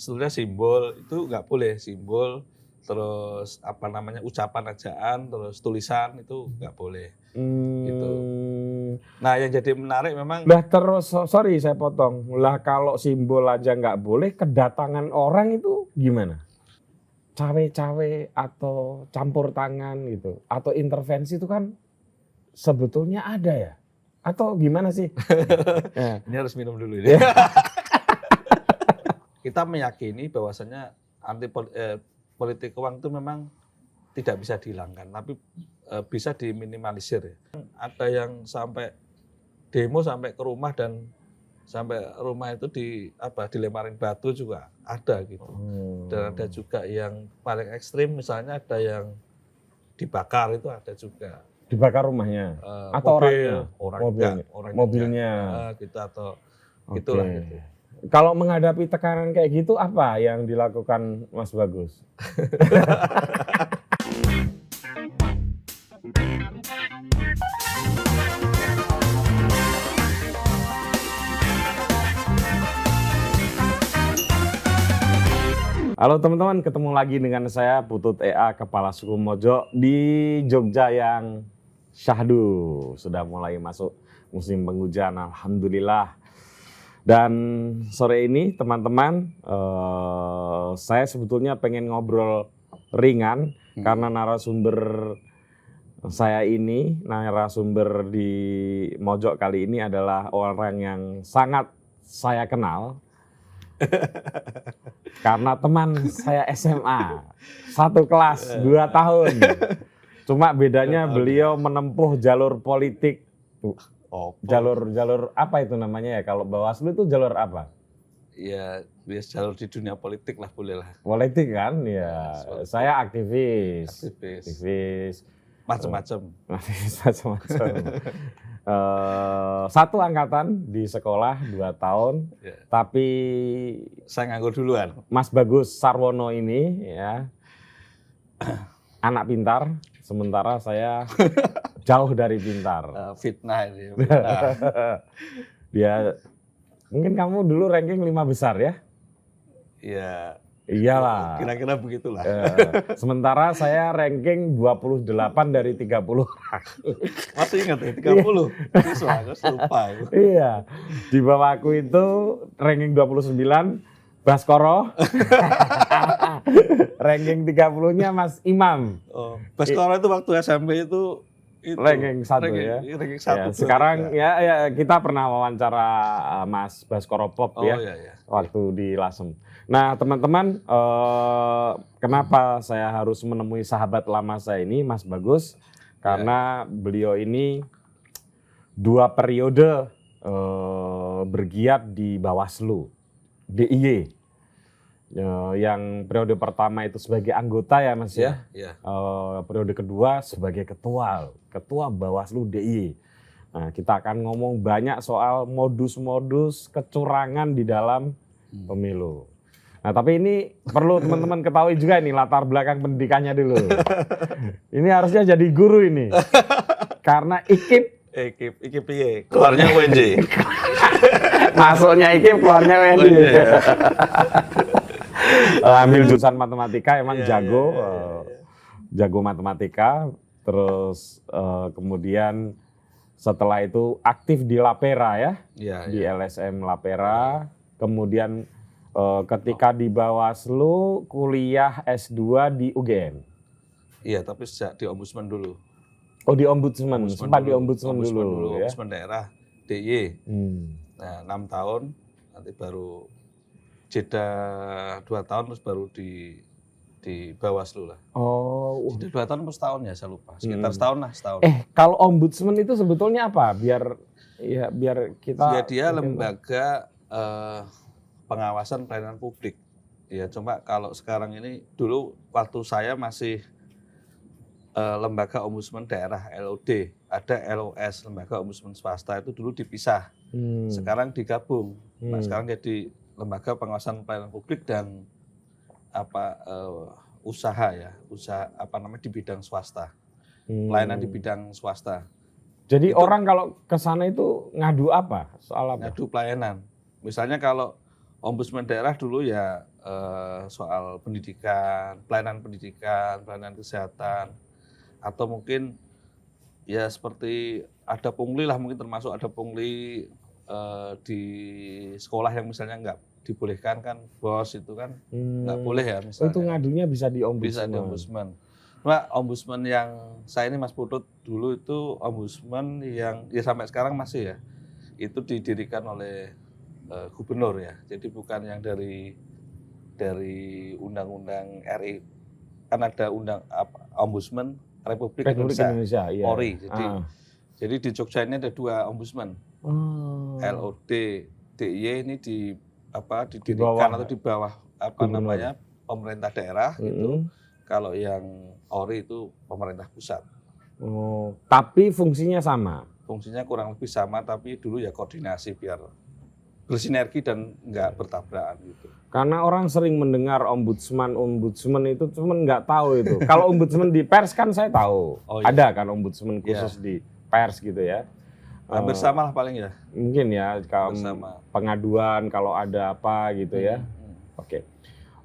sebetulnya simbol itu nggak boleh simbol terus apa namanya ucapan ajaan terus tulisan itu nggak boleh gitu. Nah yang jadi menarik memang Lah terus so- sorry saya potong. Lah kalau simbol aja nggak boleh, kedatangan orang itu gimana? Cawe-cawe atau campur tangan gitu, atau intervensi itu kan sebetulnya ada ya? Atau gimana sih? Ya. ini harus minum dulu ini. Kita meyakini bahwasanya anti eh, politik uang itu memang tidak bisa dihilangkan, tapi eh, bisa diminimalisir. ya. Ada yang sampai demo sampai ke rumah dan sampai rumah itu di apa dilemparin batu juga ada gitu. Dan ada juga yang paling ekstrim misalnya ada yang dibakar itu ada juga. Dibakar rumahnya, Eh, Atau mobil, orangnya? orang Mobilnya? enggak, orang mobilnya. enggak. Eh, gitu atau gitulah Oke. gitu. Kalau menghadapi tekanan kayak gitu apa yang dilakukan Mas Bagus? Halo teman-teman, ketemu lagi dengan saya Putut EA Kepala Suku Mojo di Jogja yang syahdu. Sudah mulai masuk musim penghujan, Alhamdulillah. Dan sore ini teman-teman, eh, saya sebetulnya pengen ngobrol ringan Hmm. karena narasumber saya ini, narasumber di Mojok kali ini adalah orang yang sangat saya kenal. karena teman saya SMA, satu kelas, dua tahun. Cuma bedanya beliau menempuh jalur politik Oh, jalur jalur apa itu namanya ya kalau Bawaslu itu jalur apa? ya bias jalur di dunia politik lah boleh lah. Politik kan ya. Suatu- Saya aktivis. Aktivis, Aktivis macam-macam. macam-macam. Eh, satu angkatan di sekolah dua tahun, Ya. tapi Saya nganggur duluan. Mas Bagus Sarwono ini ya anak pintar, sementara saya jauh dari pintar. Eh, fitnah ini. fitnah. Dia mungkin kamu dulu ranking lima besar ya? ya, Iyalah. kira-kira begitulah. Eh, sementara saya ranking 28 dari 30 orang. Masih ingat ya 30? Siswa, aku lupa. aku. iya. Di bawahku itu ranking 29 Baskoro. ranking 30-nya Mas Imam. Oh, Baskoro itu waktu SMP itu itu Ranking satu ranking, ya. Ranking Ya, satu. dua, sekarang tiga. ya, ya kita pernah wawancara uh, Mas Baskoro Pop Oh ya. iya iya. waktu di Lasem. Nah, teman-teman, eh, kenapa saya harus menemui sahabat lama saya ini, Mas Bagus? Karena beliau ini dua periode eh, bergiat di Bawaslu, DIY. Eh, yang periode pertama itu sebagai anggota ya, Mas ya. Iya. Eh, periode kedua sebagai ketua, ketua Bawaslu DIY. Nah, kita akan ngomong banyak soal modus-modus kecurangan di dalam Hmm. pemilu. Nah, tapi ini perlu teman-teman ketahui juga ini latar belakang pendidikannya dulu. ini harusnya jadi guru ini. Karena IKIP, Ikip, ikip piye? Keluarnya UNJ. masuknya IKIP, keluarnya iya. Eh, ambil jurusan matematika emang Iya, jago, iya, iya, eh, jago matematika. Terus eh, kemudian setelah itu aktif di Lapera ya, Iya, di iya. LSM Lapera. Kemudian eh, ketika di Bawaslu kuliah S2 di UGM. Iya, tapi sejak di ombudsman dulu. Oh di ombudsman, sempat di dulu. ombudsman, dulu, ya. Ombudsman daerah DIY. Hmm. Nah, enam tahun, nanti baru jeda dua tahun terus baru di di Bawaslu lah. Oh, Jeda dua tahun atau setahun ya, saya lupa. Sekitar Hmm. setahun lah, setahun. eh kalau ombudsman itu sebetulnya apa? Biar ya biar kita ya dia lembaga eh, pengawasan pelayanan publik. Ya cuma kalau sekarang ini dulu waktu saya masih eh, lembaga ombudsman daerah LOD, ada LOS lembaga ombudsman swasta itu dulu dipisah. Hmm. Sekarang digabung. Nah, Hmm. sekarang jadi lembaga pengawasan pelayanan publik dan apa eh, usaha ya, usaha apa namanya di bidang swasta. Hmm. Pelayanan di bidang swasta. Jadi Itu- orang kalau ke sana itu ngadu apa? Soal apa? ngadu pelayanan. Misalnya kalau ombudsman daerah dulu ya eh, soal pendidikan, pelayanan pendidikan, pelayanan kesehatan, atau mungkin ya seperti ada pungli lah mungkin termasuk ada pungli eh, di sekolah yang misalnya nggak dibolehkan kan bos itu kan nggak Hmm. boleh ya misalnya itu ngadunya bisa di ombudsman. bisa di ombudsman. Cuma ombudsman yang saya ini Mas Putut dulu itu ombudsman yang ya sampai sekarang masih ya itu didirikan oleh eh, gubernur ya. Jadi bukan yang dari dari undang-undang RI kan ada undang apa, ombudsman Republik, Republik Indonesia. Indonesia, iya. Ori. Jadi Ah. jadi di Jogja ini ada dua ombudsman. Oh. LOD DIY ini di apa didirikan atau di bawah apa Gubernur. namanya pemerintah daerah gitu. Mm. Kalau yang ORI itu pemerintah pusat. Oh, tapi fungsinya sama. Fungsinya kurang lebih sama tapi dulu ya koordinasi biar bersinergi dan nggak bertabrakan gitu. Karena orang sering mendengar ombudsman, ombudsman itu cuman nggak tahu itu. Kalau ombudsman di pers kan saya tahu. Oh, iya. Ada kan ombudsman khusus di pers gitu ya. Hampir Eh, sama lah paling ya. Mungkin ya kalau Bersama. pengaduan kalau ada apa gitu ya. Hmm. Oke.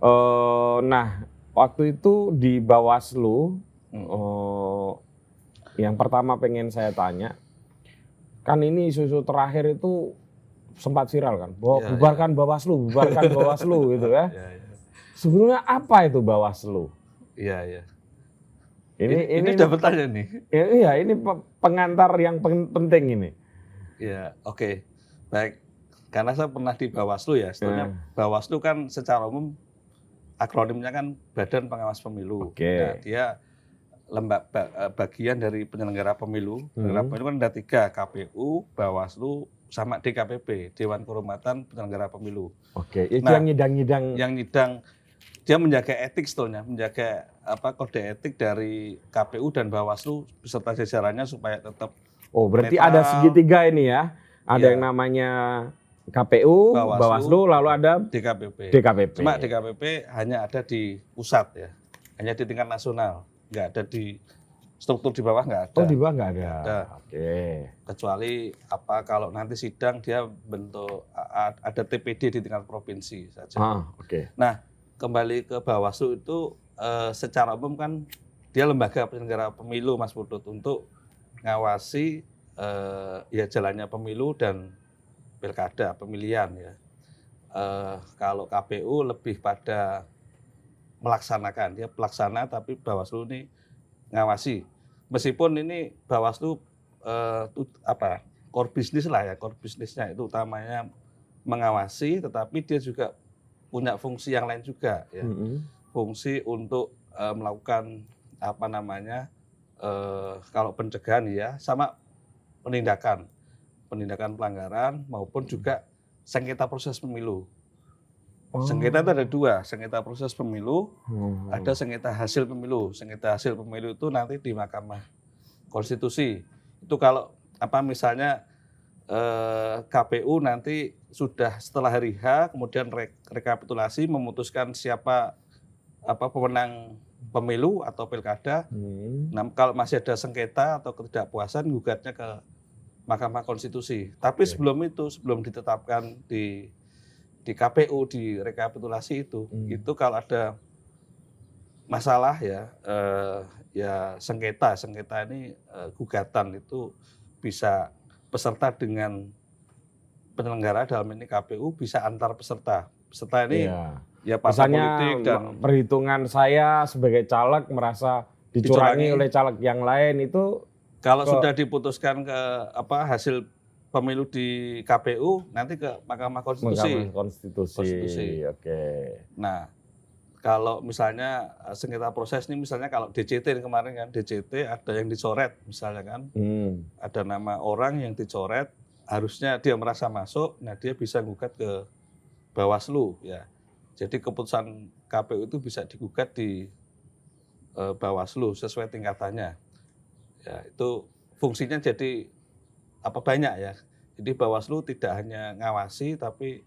Eh, nah, waktu itu di Bawaslu Hmm. eh, yang pertama pengen saya tanya, kan ini isu-isu terakhir itu sempat viral kan, bahwa Iya, bubarkan Bawaslu, bubarkan Bawaslu gitu ya. Iya, iya. Sebenarnya apa itu Bawaslu? Iya, iya. Ini Ini, ini, ini udah bertanya nih. ya, iya ini pe- pengantar yang pen- penting ini. Iya, oke. Baik. Karena saya pernah di Bawaslu ya. Sebetulnya Nah. Bawaslu kan secara umum akronimnya kan Badan Pengawas Pemilu. Oke. Nah, dia lembaga bagian dari penyelenggara pemilu. Penyelenggara Hmm. pemilu kan ada tiga, KPU, Bawaslu, sama DKPP, Dewan Kehormatan Penyelenggara Pemilu. Oke, itu Nah, yang nyidang-nyidang. Yang nyidang dia menjaga etik sebetulnya, menjaga apa kode etik dari KPU dan Bawaslu beserta jajarannya supaya tetap Oh, berarti netral. ada segitiga ini ya. Ada Iya. yang namanya KPU, Bawaslu, Bawaslu, lalu ada DKPP. DKPP. Cuma DKPP hanya ada di pusat ya, hanya di tingkat nasional, nggak ada di struktur di bawah nggak ada. Oh, di bawah nggak ada. Ada. Oke. Kecuali apa kalau nanti sidang dia bentuk ada TPD di tingkat provinsi saja. Ah, oke. Kembali ke Bawaslu itu eh, secara umum kan dia lembaga penyelenggara pemilu Mas Putut untuk ngawasi eh, ya jalannya pemilu dan pilkada pemilihan ya. Eh, kalau KPU lebih pada melaksanakan dia pelaksana tapi Bawaslu ini ngawasi. Meskipun ini Bawaslu eh, apa core bisnis lah ya core bisnisnya itu utamanya mengawasi, tetapi dia juga punya fungsi yang lain juga ya Mm-mm. fungsi untuk eh, melakukan apa namanya eh, kalau pencegahan ya sama penindakan penindakan pelanggaran maupun juga sengketa proses pemilu Oh. sengketa itu ada dua sengketa proses pemilu Hmm. ada sengketa hasil pemilu sengketa hasil pemilu itu nanti di Mahkamah Konstitusi itu kalau apa misalnya eh, KPU nanti sudah setelah hari H kemudian re- rekapitulasi memutuskan siapa apa pemenang pemilu atau pilkada Hmm. Nah, kalau masih ada sengketa atau ketidakpuasan, gugatnya ke Mahkamah Konstitusi. Tapi Oke. sebelum itu, sebelum ditetapkan di di KPU di rekapitulasi itu, Hmm. itu kalau ada masalah ya, eh, ya sengketa, sengketa ini eh, gugatan itu bisa peserta dengan penyelenggara dalam ini KPU bisa antar peserta. Peserta ini Iya. ya partai Misalnya politik dan perhitungan saya sebagai caleg merasa dicurangi, Dicurangi. oleh caleg yang lain itu Kalau Ke- sudah diputuskan ke apa hasil pemilu di KPU nanti ke Mahkamah Konstitusi. Mahkamah Konstitusi. Konstitusi. Oke. Nah, kalau misalnya eh, sengketa proses ini misalnya kalau DCT ini kemarin kan DCT ada yang dicoret misalnya kan Hmm. ada nama orang yang dicoret harusnya dia merasa masuk, nah dia bisa gugat ke Bawaslu ya. Jadi keputusan KPU itu bisa digugat di eh, Bawaslu sesuai tingkatannya. Ya, itu fungsinya jadi apa banyak ya. Jadi Bawaslu tidak hanya ngawasi tapi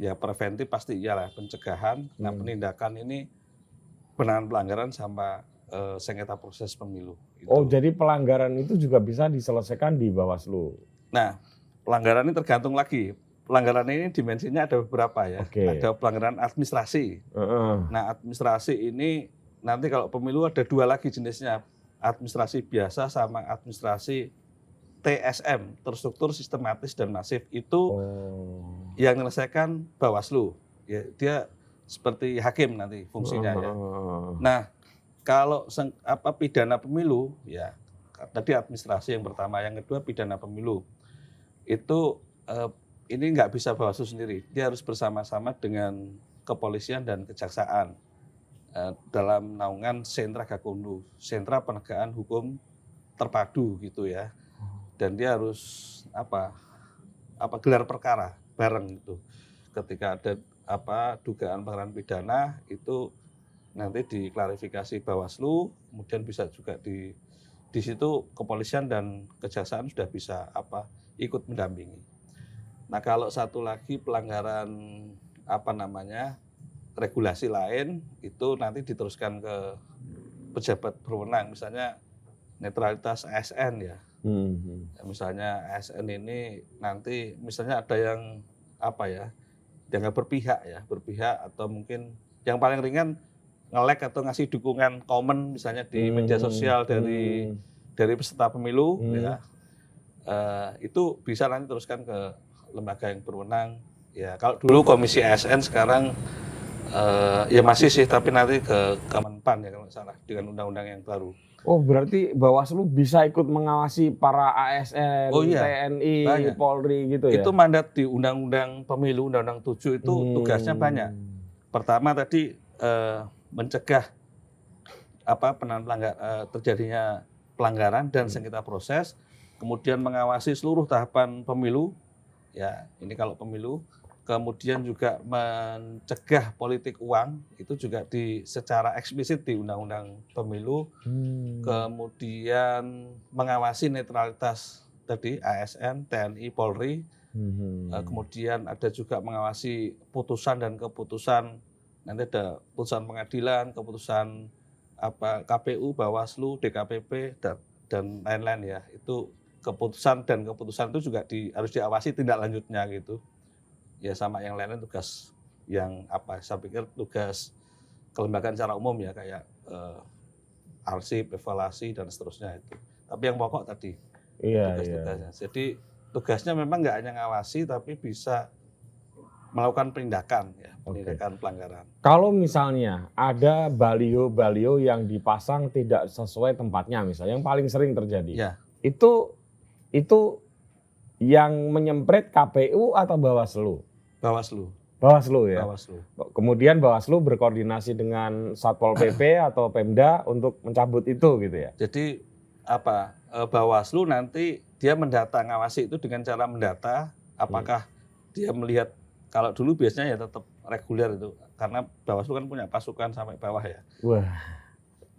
ya preventif pasti iyalah pencegahan. Nah, Hmm. penindakan ini penanganan pelanggaran sama eh, sengketa proses pemilu. Itu. Oh, jadi pelanggaran itu juga bisa diselesaikan di Bawaslu. Nah, pelanggaran ini tergantung lagi pelanggaran ini dimensinya ada beberapa ya. Oke. Ada pelanggaran administrasi. Heeh. Nah, administrasi ini nanti kalau pemilu ada dua lagi jenisnya. Administrasi biasa sama administrasi TSM, terstruktur, sistematis dan masif. Itu Oh. yang menyelesaikan Bawaslu. Ya, dia seperti hakim nanti fungsinya ya. Nah, kalau seng- apa pidana pemilu ya tadi administrasi yang pertama, yang kedua pidana pemilu. Itu eh, ini nggak bisa Bawaslu sendiri. Dia harus bersama-sama dengan kepolisian dan kejaksaan eh, dalam naungan sentra Gakumdu, sentra penegakan hukum terpadu gitu ya. Dan dia harus apa apa gelar perkara bareng itu. Ketika ada apa dugaan pelanggaran pidana itu nanti diklarifikasi Bawaslu, kemudian bisa juga di di situ kepolisian dan kejaksaan sudah bisa apa ikut mendampingi. Nah kalau satu lagi pelanggaran apa namanya regulasi lain itu nanti diteruskan ke pejabat berwenang, misalnya netralitas ASN ya. Hmm. Ya, misalnya ASN ini nanti misalnya ada yang apa ya dianggap berpihak ya berpihak atau mungkin yang paling ringan nge-like atau ngasih dukungan komen misalnya di media Hmm. sosial dari Hmm. dari peserta pemilu Hmm. ya Eh, itu bisa nanti teruskan ke lembaga yang berwenang ya kalau dulu komisi ASN sekarang eh, ya masih sih tapi nanti ke Kemenpan ya kalau nggak salah dengan undang-undang yang baru Oh berarti Bawaslu bisa ikut mengawasi para ASN, Oh, iya. TNI, Banyak. Polri gitu ya? itu mandat di undang-undang pemilu undang-undang 7 itu Hmm. tugasnya banyak pertama tadi eh, mencegah apa pelanggar eh, terjadinya pelanggaran dan Hmm. sengketa proses, kemudian mengawasi seluruh tahapan pemilu, ya ini kalau pemilu, kemudian juga mencegah politik uang itu juga di secara eksplisit di undang-undang pemilu, Hmm. kemudian mengawasi netralitas tadi ASN, TNI, Polri, Hmm. Eh, kemudian ada juga mengawasi putusan dan keputusan nanti ada putusan pengadilan, keputusan apa KPU, Bawaslu, DKPP dan dan lain-lain ya. Itu keputusan dan keputusan itu juga di, harus diawasi tindak lanjutnya gitu. Ya sama yang lainnya tugas yang apa? Saya pikir tugas kelembagaan secara umum ya kayak eh, arsip, evaluasi dan seterusnya itu. Tapi yang pokok tadi Iya, iya. tugas-tugasnya. Jadi tugasnya memang nggak hanya ngawasi tapi bisa melakukan penindakan ya, penindakan pelanggaran. Kalau misalnya ada balio-balio yang dipasang tidak sesuai tempatnya, misalnya yang paling sering terjadi, Ya, itu itu yang menyemprit KPU atau Bawaslu? Bawaslu, Bawaslu ya. Bawaslu. Kemudian Bawaslu berkoordinasi dengan Satpol PP atau Pemda untuk mencabut itu gitu ya. Jadi apa? eh, Bawaslu nanti dia mendata ngawasi itu dengan cara mendata apakah dia melihat kalau dulu biasanya ya tetap reguler itu karena Bawaslu kan punya pasukan sampai bawah ya. Wah,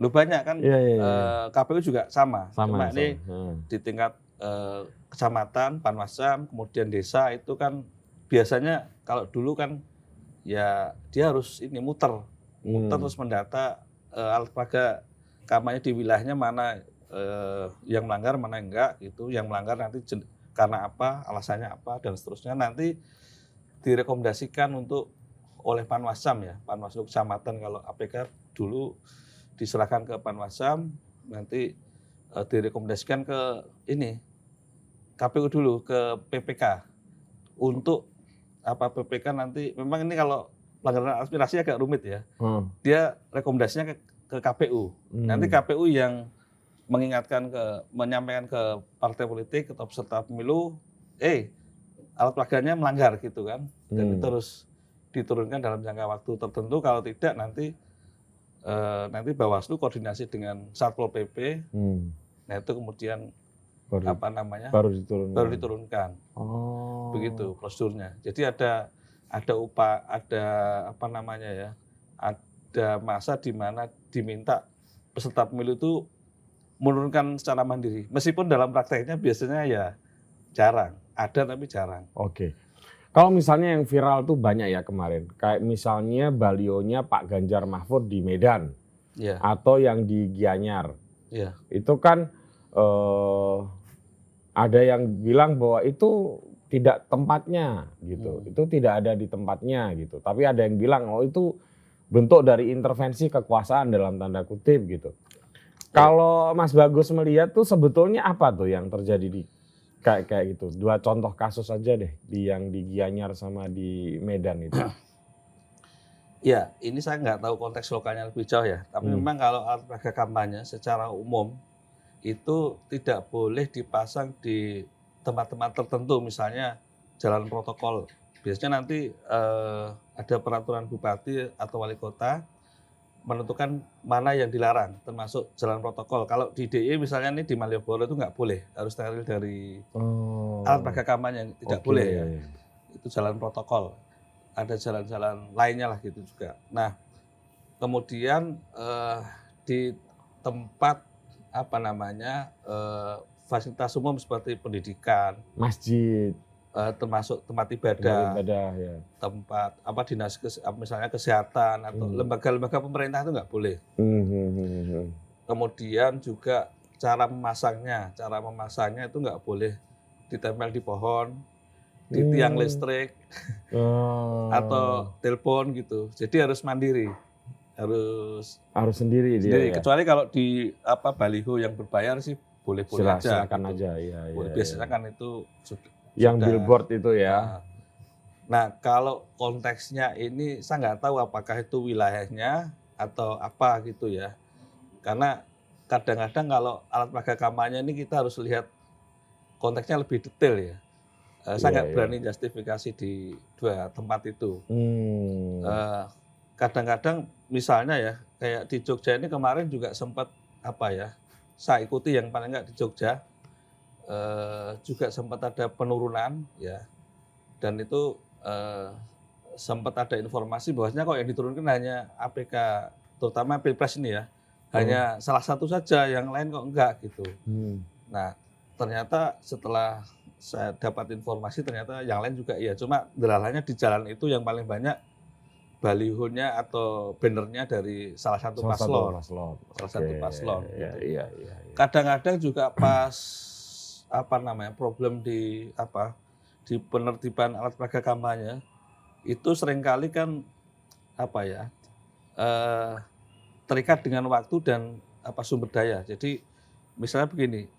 Lu banyak kan iya iya. iya. eh, KPU juga sama. sama. Cuma ini sama. Hmm. di tingkat eh, kecamatan, panwascam, kemudian desa itu kan biasanya kalau dulu kan ya dia harus ini muter, muter Hmm. terus mendata eh, alat peraga kampanye di wilayahnya mana eh, yang melanggar mana enggak gitu, yang melanggar nanti karena apa, alasannya apa dan seterusnya nanti direkomendasikan untuk oleh Panwascam ya, Panwaslu kecamatan kalau APK dulu diserahkan ke Panwascam nanti eh, direkomendasikan ke ini KPU dulu ke PPK untuk apa PPK nanti memang ini kalau pelanggaran aspirasi agak rumit ya Hmm. dia rekomendasinya ke, ke KPU Hmm. nanti KPU yang mengingatkan ke menyampaikan ke partai politik atau peserta pemilu eh alat peraganya melanggar gitu kan dan Hmm. itu terus diturunkan dalam jangka waktu tertentu kalau tidak nanti eh, nanti Bawaslu koordinasi dengan Satpol PP Hmm. nah itu kemudian Baru, apa namanya baru diturunkan. baru diturunkan Oh. begitu prosedurnya jadi ada ada upah ada apa namanya ya ada masa di mana diminta peserta pemilu itu menurunkan secara mandiri meskipun dalam prakteknya biasanya ya jarang ada tapi jarang Oke. Kalau misalnya yang viral tuh banyak ya kemarin. Kayak misalnya balionya Pak Ganjar Mahfud di Medan ya atau yang di Gianyar. ya Itu kan eh, ada yang bilang bahwa itu tidak tempatnya gitu. Hmm. Itu tidak ada di tempatnya gitu. Tapi ada yang bilang oh itu bentuk dari intervensi kekuasaan dalam tanda kutip gitu. Kalau Mas Bagus melihat tuh sebetulnya apa tuh yang terjadi di kayak kayak gitu. Dua contoh kasus aja deh di yang di Gianyar sama di Medan itu. Ya, ini saya nggak tahu konteks lokalnya lebih jauh ya. Tapi Hmm. memang kalau alat peraga kampanye secara umum itu tidak boleh dipasang di tempat-tempat tertentu, misalnya jalan protokol. Biasanya nanti eh, ada peraturan bupati atau wali kota menentukan mana yang dilarang, termasuk jalan protokol. Kalau di DIY misalnya ini di Malioboro itu nggak boleh, harus steril dari Oh. alat peraga kampanye, tidak Oke. boleh ya itu jalan protokol. Ada jalan-jalan lainnya lah gitu juga. Nah, kemudian eh, di tempat apa namanya eh, fasilitas umum seperti pendidikan, Masjid, eh, termasuk tempat tempat ibadah, ibadah ya. tempat apa dinas kes- misalnya kesehatan atau Hmm. lembaga-lembaga pemerintah itu nggak boleh. Hmm, hmm, hmm, hmm. Kemudian juga cara memasangnya, cara memasangnya itu nggak boleh ditempel di pohon, di tiang listrik, Oh. atau telepon gitu. Jadi harus mandiri, harus harus sendiri dia. sendiri. ya? Kecuali kalau di apa baliho yang berbayar sih boleh boleh Sila- aja. silakan gitu. aja ya. ya, Boleh ya. biasanya kan itu. Yang sudah- billboard itu ya. Nah, Nah kalau konteksnya ini saya nggak tahu apakah itu wilayahnya atau apa gitu ya. Karena kadang-kadang kalau alat peraga kampanye ini kita harus lihat konteksnya lebih detail ya. Eh, saya Iya, nggak iya. berani justifikasi di dua tempat itu. Hmm. Eh, kadang-kadang misalnya ya kayak di Jogja ini kemarin juga sempat apa ya saya ikuti yang paling nggak di Jogja eh, juga sempat ada penurunan ya dan itu eh, sempat ada informasi bahwasanya kok yang diturunkan hanya APK terutama pilpres ini ya hanya salah satu saja yang lain kok enggak gitu Hmm. Nah, ternyata setelah saya dapat informasi ternyata yang lain juga iya. Cuma delalanya di jalan itu yang paling banyak balihonya atau bannernya dari salah satu Salah satu paslon. Salah satu paslon, Iya, gitu. iya, iya. iya. Kadang-kadang juga pas apa namanya problem di apa di penertiban alat peraga kampanye itu sering kali kan apa ya eh, terikat dengan waktu dan apa sumber daya. Jadi misalnya begini,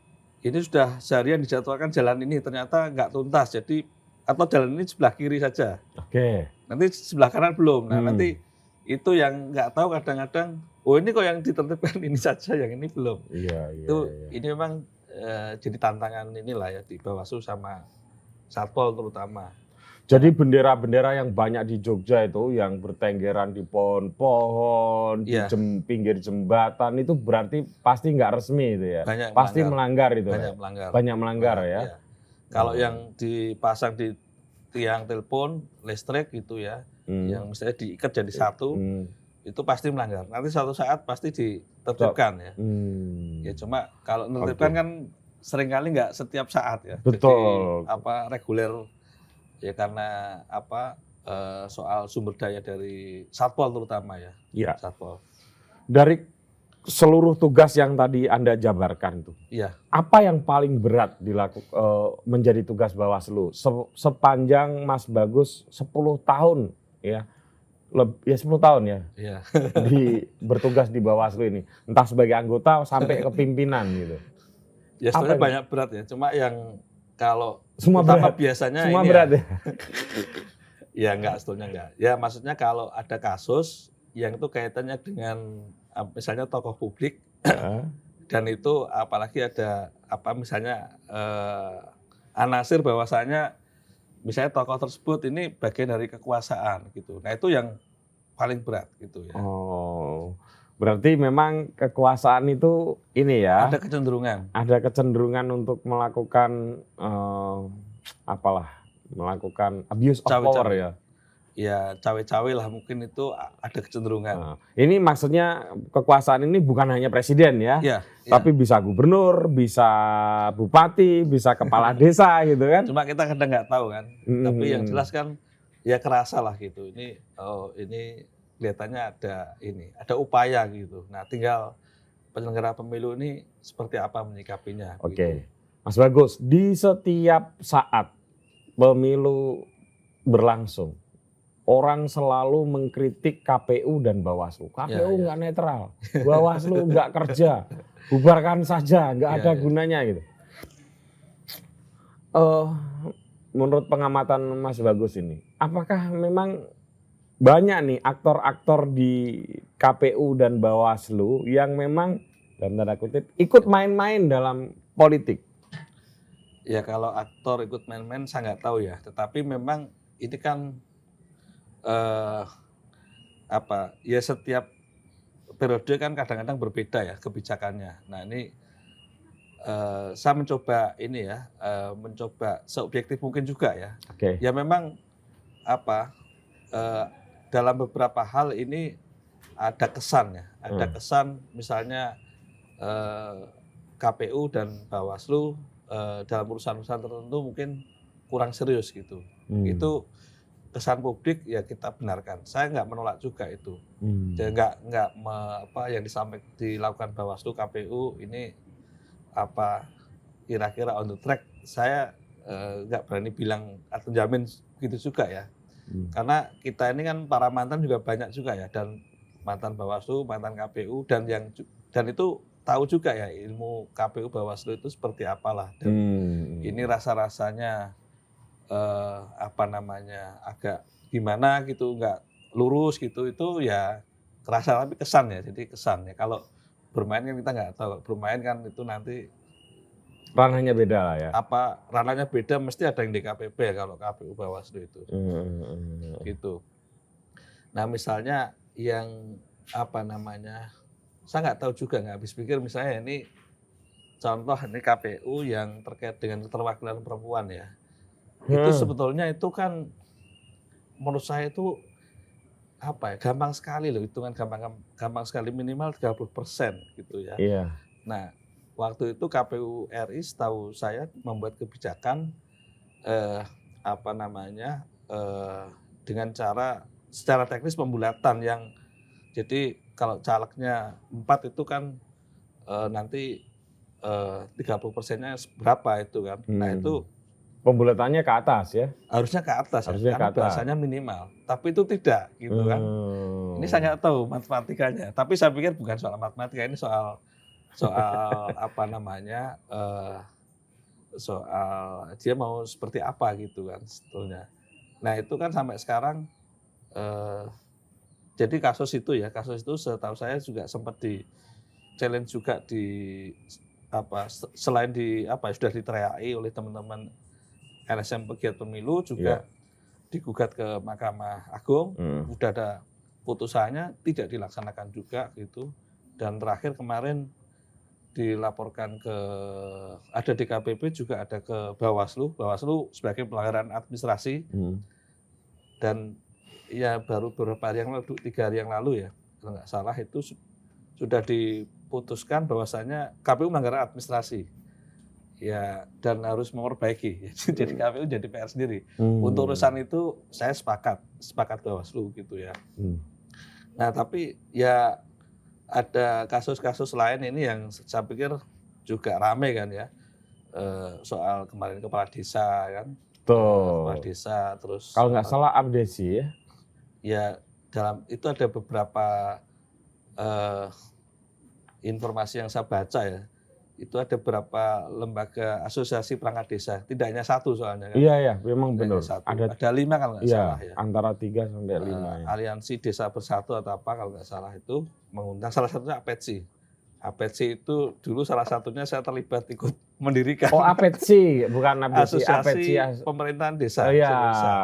ini sudah seharian dijadwalkan jalan ini ternyata nggak tuntas, jadi atau jalan ini sebelah kiri saja, Oke. nanti sebelah kanan belum. Nah Hmm. nanti itu yang nggak tahu kadang-kadang, oh ini kok yang ditertibkan ini saja, yang ini belum. Iya, iya. itu iya. ini memang eh, jadi tantangan inilah ya di Bawaslu sama Satpol terutama. Jadi bendera-bendera yang banyak di Jogja itu yang bertenggeran di pohon-pohon, di Iya. jem- pinggir jembatan itu berarti pasti nggak resmi itu ya. Banyak Pasti melanggar, melanggar itu. banyak ya? melanggar. Banyak melanggar ya. Iya. Kalau Oh. yang dipasang di tiang telepon listrik gitu ya, Hmm. yang misalnya diikat jadi satu, Hmm. Itu pasti melanggar. Nanti suatu saat pasti ditertibkan ya. Hmm. Ya cuma kalau menertibkan Oke. kan sering kali nggak setiap saat ya. Betul. Jadi apa reguler ya karena apa eh, soal sumber daya dari satpol terutama ya. Iya. Satpol. Dari seluruh tugas yang tadi Anda jabarkan tuh, Iya. apa yang paling berat dilakukan menjadi tugas Bawaslu Se- sepanjang Mas Bagus 10 tahun ya. Leb- ya 10 tahun ya Iya. di bertugas di Bawaslu ini. Entah sebagai anggota sampai ke pimpinan gitu. Ya Apa sebenarnya ini? banyak berat ya. Cuma yang kalau Semua berat. biasanya Semua ini berat ya, ya. ya enggak sebetulnya enggak. Ya maksudnya kalau ada kasus yang itu kaitannya dengan misalnya tokoh publik Ya. dan itu apalagi ada apa misalnya eh, anasir bahwasanya misalnya tokoh tersebut ini bagian dari kekuasaan gitu. Nah itu yang paling berat gitu ya. Oh. Berarti memang kekuasaan itu ini ya. Ada kecenderungan. ada kecenderungan untuk melakukan eh, apalah melakukan abuse of Cawe-cawe. power ya. Ya cawe-cawe lah mungkin itu ada kecenderungan. Nah, ini maksudnya kekuasaan ini bukan hanya presiden ya, Ya, ya. tapi bisa gubernur, bisa bupati, bisa kepala desa gitu kan. cuma kita kadang nggak tahu kan. Mm, Tapi yang jelas kan ya kerasa lah gitu. Ini oh ini kelihatannya ada ini, ada upaya gitu. Nah, tinggal penyelenggara pemilu ini seperti apa menyikapinya. Oke. gitu. Mas Bagus, di setiap saat pemilu berlangsung, orang selalu mengkritik KPU dan Bawaslu. KPU Ya, ya. nggak netral, Bawaslu nggak kerja, bubarkan saja, nggak Ya, ada ya. gunanya gitu. Eh, menurut pengamatan Mas Bagus ini, apakah memang banyak nih aktor-aktor di KPU dan Bawaslu yang memang dalam tanda kutip ikut main-main dalam politik? Ya kalau aktor ikut main-main saya nggak tahu ya. Tetapi memang ini kan eh, apa? Ya setiap periode kan kadang-kadang berbeda ya kebijakannya. Nah ini eh, saya mencoba ini ya, eh, mencoba seobjektif mungkin juga ya. Oke. Ya memang apa? eh, dalam beberapa hal ini ada kesan ya, ada Hmm. kesan misalnya eh, KPU dan Bawaslu eh, dalam urusan-urusan tertentu mungkin kurang serius gitu. Hmm. Itu kesan publik ya kita benarkan. Saya nggak menolak juga itu. Hmm. Jadi nggak nggak me- apa yang disampaikan dilakukan Bawaslu KPU ini apa kira-kira on the track. Saya eh, nggak berani bilang atau jamin gitu juga ya. Hmm. Karena kita ini kan para mantan juga banyak juga ya dan mantan Bawaslu, mantan KPU dan yang dan itu tahu juga ya ilmu KPU Bawaslu itu seperti apalah dan Hmm. ini rasa-rasanya eh, apa namanya agak gimana gitu nggak lurus gitu itu ya kerasa tapi kesan ya jadi kesan ya kalau bermain kan kita nggak tahu bermain kan itu nanti ranahnya beda lah ya. apa ranahnya beda mesti ada yang DKPP ya kalau KPU Bawaslu itu Hmm. gitu. Nah misalnya yang apa namanya, saya nggak tahu juga nggak habis pikir misalnya ini contoh ini KPU yang terkait dengan keterwakilan perempuan ya, itu Hmm. sebetulnya itu kan menurut saya itu apa ya gampang sekali loh hitungan gampang gampang sekali minimal 30% gitu ya. Iya. Nah, waktu itu KPU RI setahu saya membuat kebijakan eh, apa namanya eh, dengan cara secara teknis pembulatan yang jadi kalau calegnya empat itu kan eh, nanti eh, 30 persennya berapa itu kan? Nah Hmm. itu Pembulatannya ke atas ya. harusnya ke atas Harusnya ya, karena ke atas. bahasanya minimal. Tapi itu tidak gitu kan? Hmm. Ini saya nggak tahu matematikanya, tapi saya pikir bukan soal matematika ini soal soal apa namanya eh, soal dia mau seperti apa gitu kan sebetulnya. Nah itu kan sampai sekarang eh, jadi kasus itu ya kasus itu setahu saya juga sempat di challenge juga di apa se- selain di apa sudah diteriaki oleh teman-teman LSM pegiat pemilu juga digugat ke Mahkamah Agung. Hmm. udah ada putusannya tidak dilaksanakan juga gitu. Dan terakhir kemarin dilaporkan ke ada DKPP juga ada ke Bawaslu. Bawaslu sebagai pelanggaran administrasi. Hmm. dan ya baru beberapa hari yang lalu tiga hari yang lalu ya kalau nggak salah itu su- sudah diputuskan bahwasanya KPU melanggar administrasi ya dan harus memperbaiki jadi KPU jadi PR sendiri Hmm. untuk urusan itu saya sepakat, sepakat Bawaslu gitu ya. Hmm. Nah tapi ya ada kasus-kasus lain ini yang saya pikir juga rame kan ya. Eh, soal kemarin kepala desa kan, Tuh. kepala desa terus Kalau nggak salah abdesi ya. ya dalam itu ada beberapa eh, informasi yang saya baca ya. Itu ada beberapa lembaga asosiasi perangkat desa, tidak hanya satu soalnya kan. Iya ya, memang benar. Ada ada lima kalau nggak iya, salah ya. antara tiga sampai Eh, lima ya. aliansi desa bersatu atau apa kalau nggak salah itu mengundang salah satunya Apetsi. Apetsi itu dulu salah satunya saya terlibat ikut mendirikan Oh apetsi, bukan abdesi, asosiasi apetsi. pemerintahan desa. Oh iya,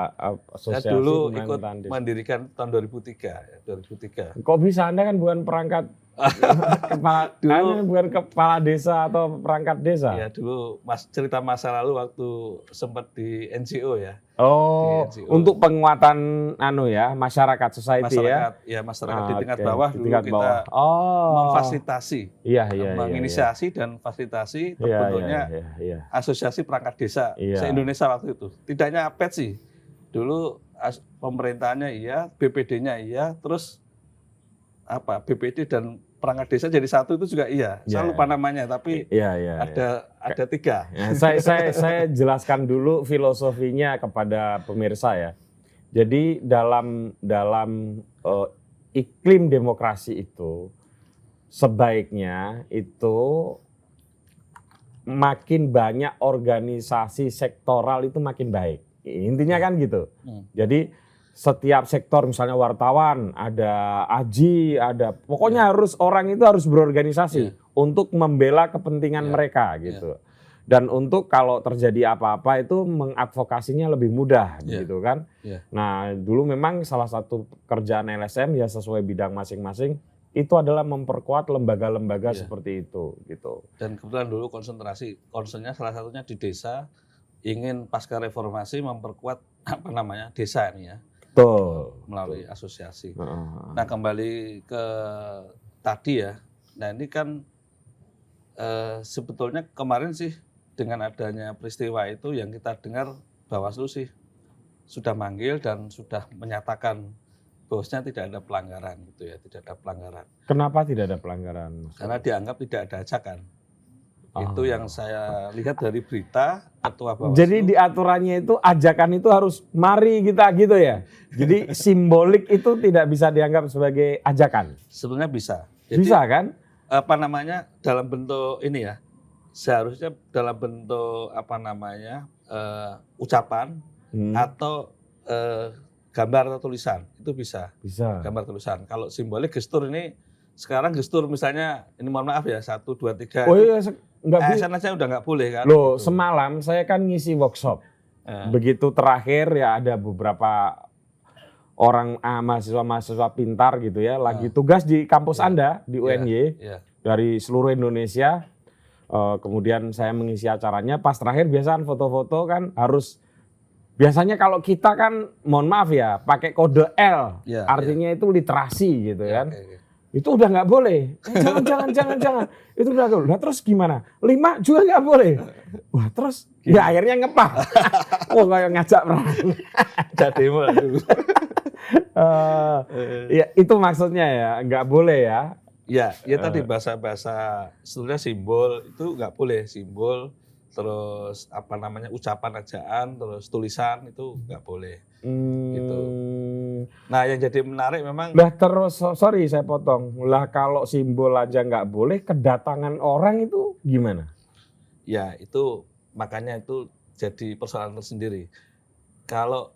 ap- Saya asosiasi dulu ikut desa. mendirikan tahun 2003, ya, 2003. Kok bisa Anda kan bukan perangkat kepala, Dulu- Anda bukan kepala desa atau perangkat desa? Ya dulu mas cerita masa lalu waktu sempat di NGO ya, Oh, Di NGO. untuk penguatan anu ya, masyarakat society ya. masyarakat ya, masyarakat di Ah, tingkat oke, bawah di dulu tingkat kita bawah. Oh. memfasilitasi, Iya, iya, iya. menginisiasi dan fasilitasi Iya, iya, terbentuknya iya, iya. asosiasi perangkat desa Iya. se-Indonesia waktu itu. Tidak hanya APET sih. Dulu pemerintahannya iya, BPD-nya iya, terus apa BPD dan perangkat desa jadi satu itu juga iya. Iya, Saya lupa namanya, tapi Iya, iya. iya. ada ada tiga. Ya, saya, saya, saya jelaskan dulu filosofinya kepada pemirsa ya. Jadi dalam dalam eh, iklim demokrasi itu sebaiknya itu makin banyak organisasi sektoral itu makin baik. Intinya kan gitu. Hmm. Jadi setiap sektor misalnya wartawan, ada aji, ada pokoknya harus orang itu harus berorganisasi Iya. untuk membela kepentingan Iya. mereka gitu. Dan untuk kalau terjadi apa-apa itu mengadvokasinya lebih mudah Iya. gitu kan. Iya. Nah, dulu memang salah satu kerjaan LSM ya sesuai bidang masing-masing itu adalah memperkuat lembaga-lembaga Iya. seperti itu gitu. Dan kebetulan dulu konsentrasi, concernnya salah satunya di desa ingin pasca reformasi memperkuat apa namanya desa ini ya Betul. melalui asosiasi. Heeh. Nah kembali ke tadi ya, nah ini kan eh, sebetulnya kemarin sih dengan adanya peristiwa itu yang kita dengar Bawaslu sih sudah manggil dan sudah menyatakan bahwasanya tidak ada pelanggaran gitu ya, tidak ada pelanggaran. Kenapa tidak ada pelanggaran? Karena dianggap tidak ada ajakan. Itu Ah. yang saya lihat dari berita ketua Bawaslu. Jadi di aturannya itu ajakan itu harus mari kita gitu ya. Jadi simbolik itu tidak bisa dianggap sebagai ajakan. sebenarnya bisa. Jadi Bisa kan? apa namanya dalam bentuk ini ya seharusnya dalam bentuk apa namanya eh, ucapan Hmm, atau eh, gambar atau tulisan itu bisa bisa. gambar tulisan kalau simbolik gestur ini sekarang gestur misalnya ini mohon maaf ya satu dua tiga Oh iya, nggak bisa. ASN aja udah nggak boleh kan Loh, Gitu. semalam saya kan ngisi workshop. Eh, Begitu terakhir ya ada beberapa orang ah, mahasiswa-mahasiswa pintar gitu ya, lagi tugas di kampus Iya. Anda di UNY ya dari seluruh Indonesia. Eh, kemudian saya mengisi acaranya, pas terakhir biasaan foto-foto kan harus biasanya kalau kita kan mohon maaf ya pakai kode L, Iya, artinya itu literasi gitu ya, kan. oke. Itu udah nggak boleh. Eh, jangan, jangan, jangan, jangan. Itu udah boleh. Lah terus gimana? Lima juga nggak boleh. Wah terus ya akhirnya ngepah. Wah kayak ngajak perang. Dulu. Eh, ya itu maksudnya ya nggak boleh ya. Ya, ya Eh. tadi bahasa-bahasa sebetulnya simbol itu nggak boleh simbol, terus apa namanya ucapan ajaan, terus tulisan itu nggak boleh. Gitu. Nah, yang jadi menarik memang Lah terus so- sorry saya potong. Lah kalau simbol aja nggak boleh, kedatangan orang itu gimana? ya itu makanya itu jadi persoalan tersendiri. Kalau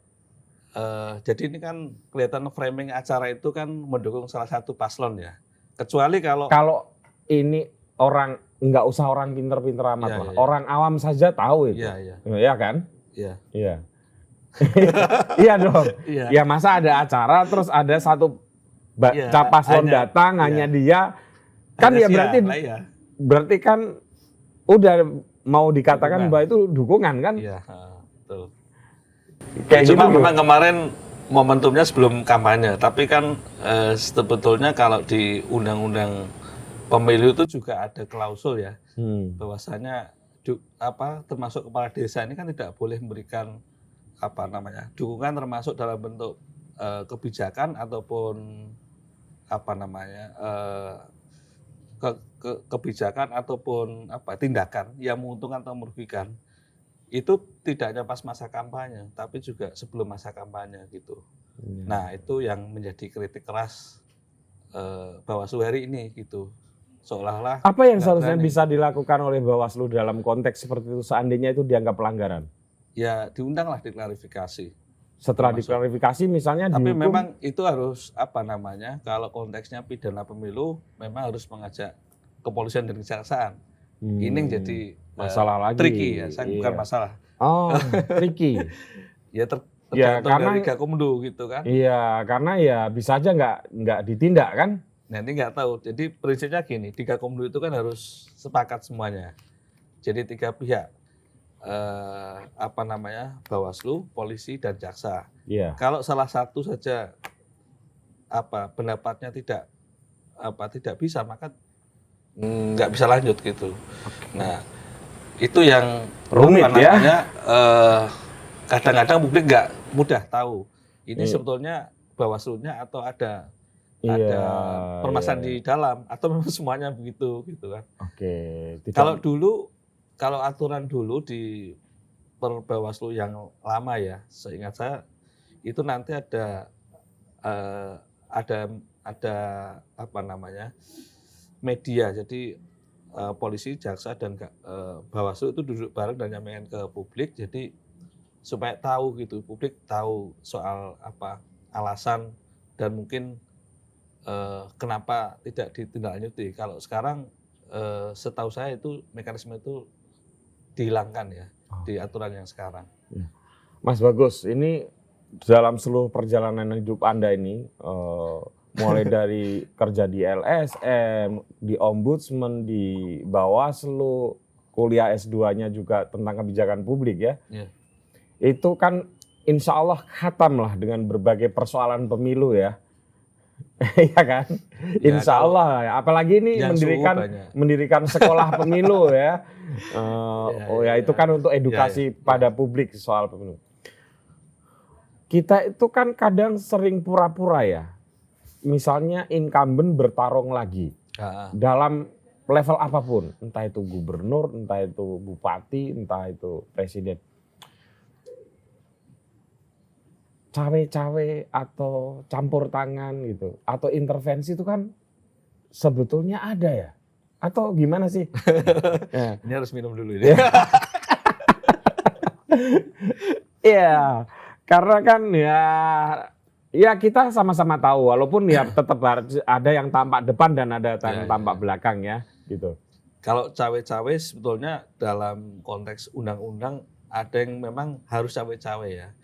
eh, jadi ini kan kelihatan framing acara itu kan mendukung salah satu paslon ya. Kecuali kalau Kalau ini orang nggak usah orang pinter-pinter amat Iya, lah. iya. Orang awam saja tahu itu. Iya, iya. Iya kan? Iya. Iya. iya dong. Iya. Ya masa ada acara terus ada satu capaslon hanya- datang iya. hanya dia kan Ada ya berarti ya. berarti kan udah mau dikatakan bahwa itu dukungan kan? Iya, betul. Kayak Cuma gitu. memang kemarin momentumnya sebelum kampanye, tapi kan eh, sebetulnya kalau di undang-undang pemilu itu juga ada klausul ya, Hmm. bahwasanya du- apa termasuk kepala desa ini kan tidak boleh memberikan apa namanya dukungan termasuk dalam bentuk eh, kebijakan ataupun apa namanya eh, ke- ke- kebijakan ataupun apa tindakan yang menguntungkan atau merugikan itu tidak hanya pas masa kampanye tapi juga sebelum masa kampanye gitu. Iya. Nah itu yang menjadi kritik keras eh, Bawaslu hari ini gitu seolah-olah Apa yang seharusnya berani. bisa dilakukan oleh Bawaslu dalam konteks seperti itu seandainya itu dianggap pelanggaran? Ya diundanglah diklarifikasi. Setelah Termasuk. diklarifikasi misalnya Tapi dihukum, memang itu harus apa namanya kalau konteksnya pidana pemilu memang harus mengajak kepolisian dan kejaksaan. hmm, Ini yang jadi masalah lagi. tricky ya, saya bukan Iya. masalah. Oh, tricky. Ya ter, Ya, karena- dari Gakumdu gitu kan. Iya, karena ya bisa aja nggak nggak ditindak kan? Ini nggak tahu. Jadi prinsipnya gini, di Gakumdu itu kan harus sepakat semuanya. Jadi tiga pihak eh, apa namanya Bawaslu, polisi dan jaksa. Iya. Kalau salah satu saja apa pendapatnya tidak apa tidak bisa maka mm, nggak bisa lanjut gitu. Nah itu yang Rumit ya. namanya, eh, kadang-kadang publik nggak mudah tahu ini Iya. sebetulnya Bawaslunya atau ada Iya, ada permasalahan iya. di dalam atau memang semuanya begitu gitu kan. Oke. tidak- Kalau dulu kalau aturan dulu di per Bawaslu yang lama ya, seingat saya itu nanti ada eh, ada ada apa namanya media. Jadi eh, polisi, jaksa dan eh, Bawaslu itu duduk bareng dan nyampaikan ke publik. Jadi supaya tahu gitu, publik tahu soal apa alasan dan mungkin eh, kenapa tidak ditindaklanjuti. Kalau sekarang setahu saya itu mekanisme itu dihilangkan ya Oh. di aturan yang sekarang. Mas Bagus, ini dalam seluruh perjalanan hidup Anda ini, eh, mulai dari kerja di LSM, di Ombudsman, di Bawaslu, kuliah S2-nya juga tentang kebijakan publik ya. Iya. Itu kan insya Allah khatam lah dengan berbagai persoalan pemilu ya. Iya kan? Ya, Insya Allah. ya. Apalagi ini mendirikan suhu mendirikan sekolah pemilu ya. Eh, Ya, oh ya, ya, itu ya. kan untuk edukasi Ya, ya, pada publik soal pemilu. Kita itu kan kadang sering pura-pura ya. Misalnya incumbent bertarung lagi ah. dalam level apa pun, entah itu gubernur, entah itu bupati, entah itu presiden. Cawe-cawe atau campur tangan gitu, atau intervensi itu kan sebetulnya ada ya? Atau gimana sih? Ya. Ini harus minum dulu ini. Iya, karena kan ya ya kita sama-sama tahu walaupun ya tetap harus ada yang tampak depan dan ada yang Ya, tampak ya. belakang ya, gitu. Kalau cawe-cawe sebetulnya dalam konteks undang-undang ada yang memang harus cawe-cawe ya.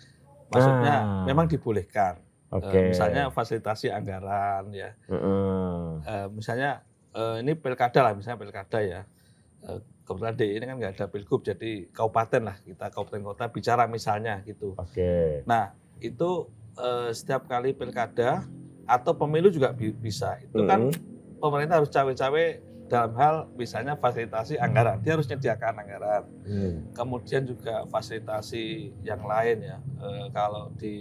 Maksudnya Ah. memang dibolehkan. Eh, Oke. misalnya fasilitasi anggaran ya. Heeh. Eh, misalnya eh, ini pilkada lah, misalnya pilkada ya. Eh, kebetulan DI ini kan nggak ada pilgub, jadi kabupaten lah kita kabupaten kota bicara misalnya gitu. Oke. Nah itu eh, setiap kali pilkada atau pemilu juga bi- bisa. Itu kan Mm-mm. pemerintah harus cawe-cawe dalam hal misalnya fasilitasi anggaran. Dia harus menyediakan anggaran. Hmm. Kemudian juga fasilitasi yang lain ya. Eh, kalau di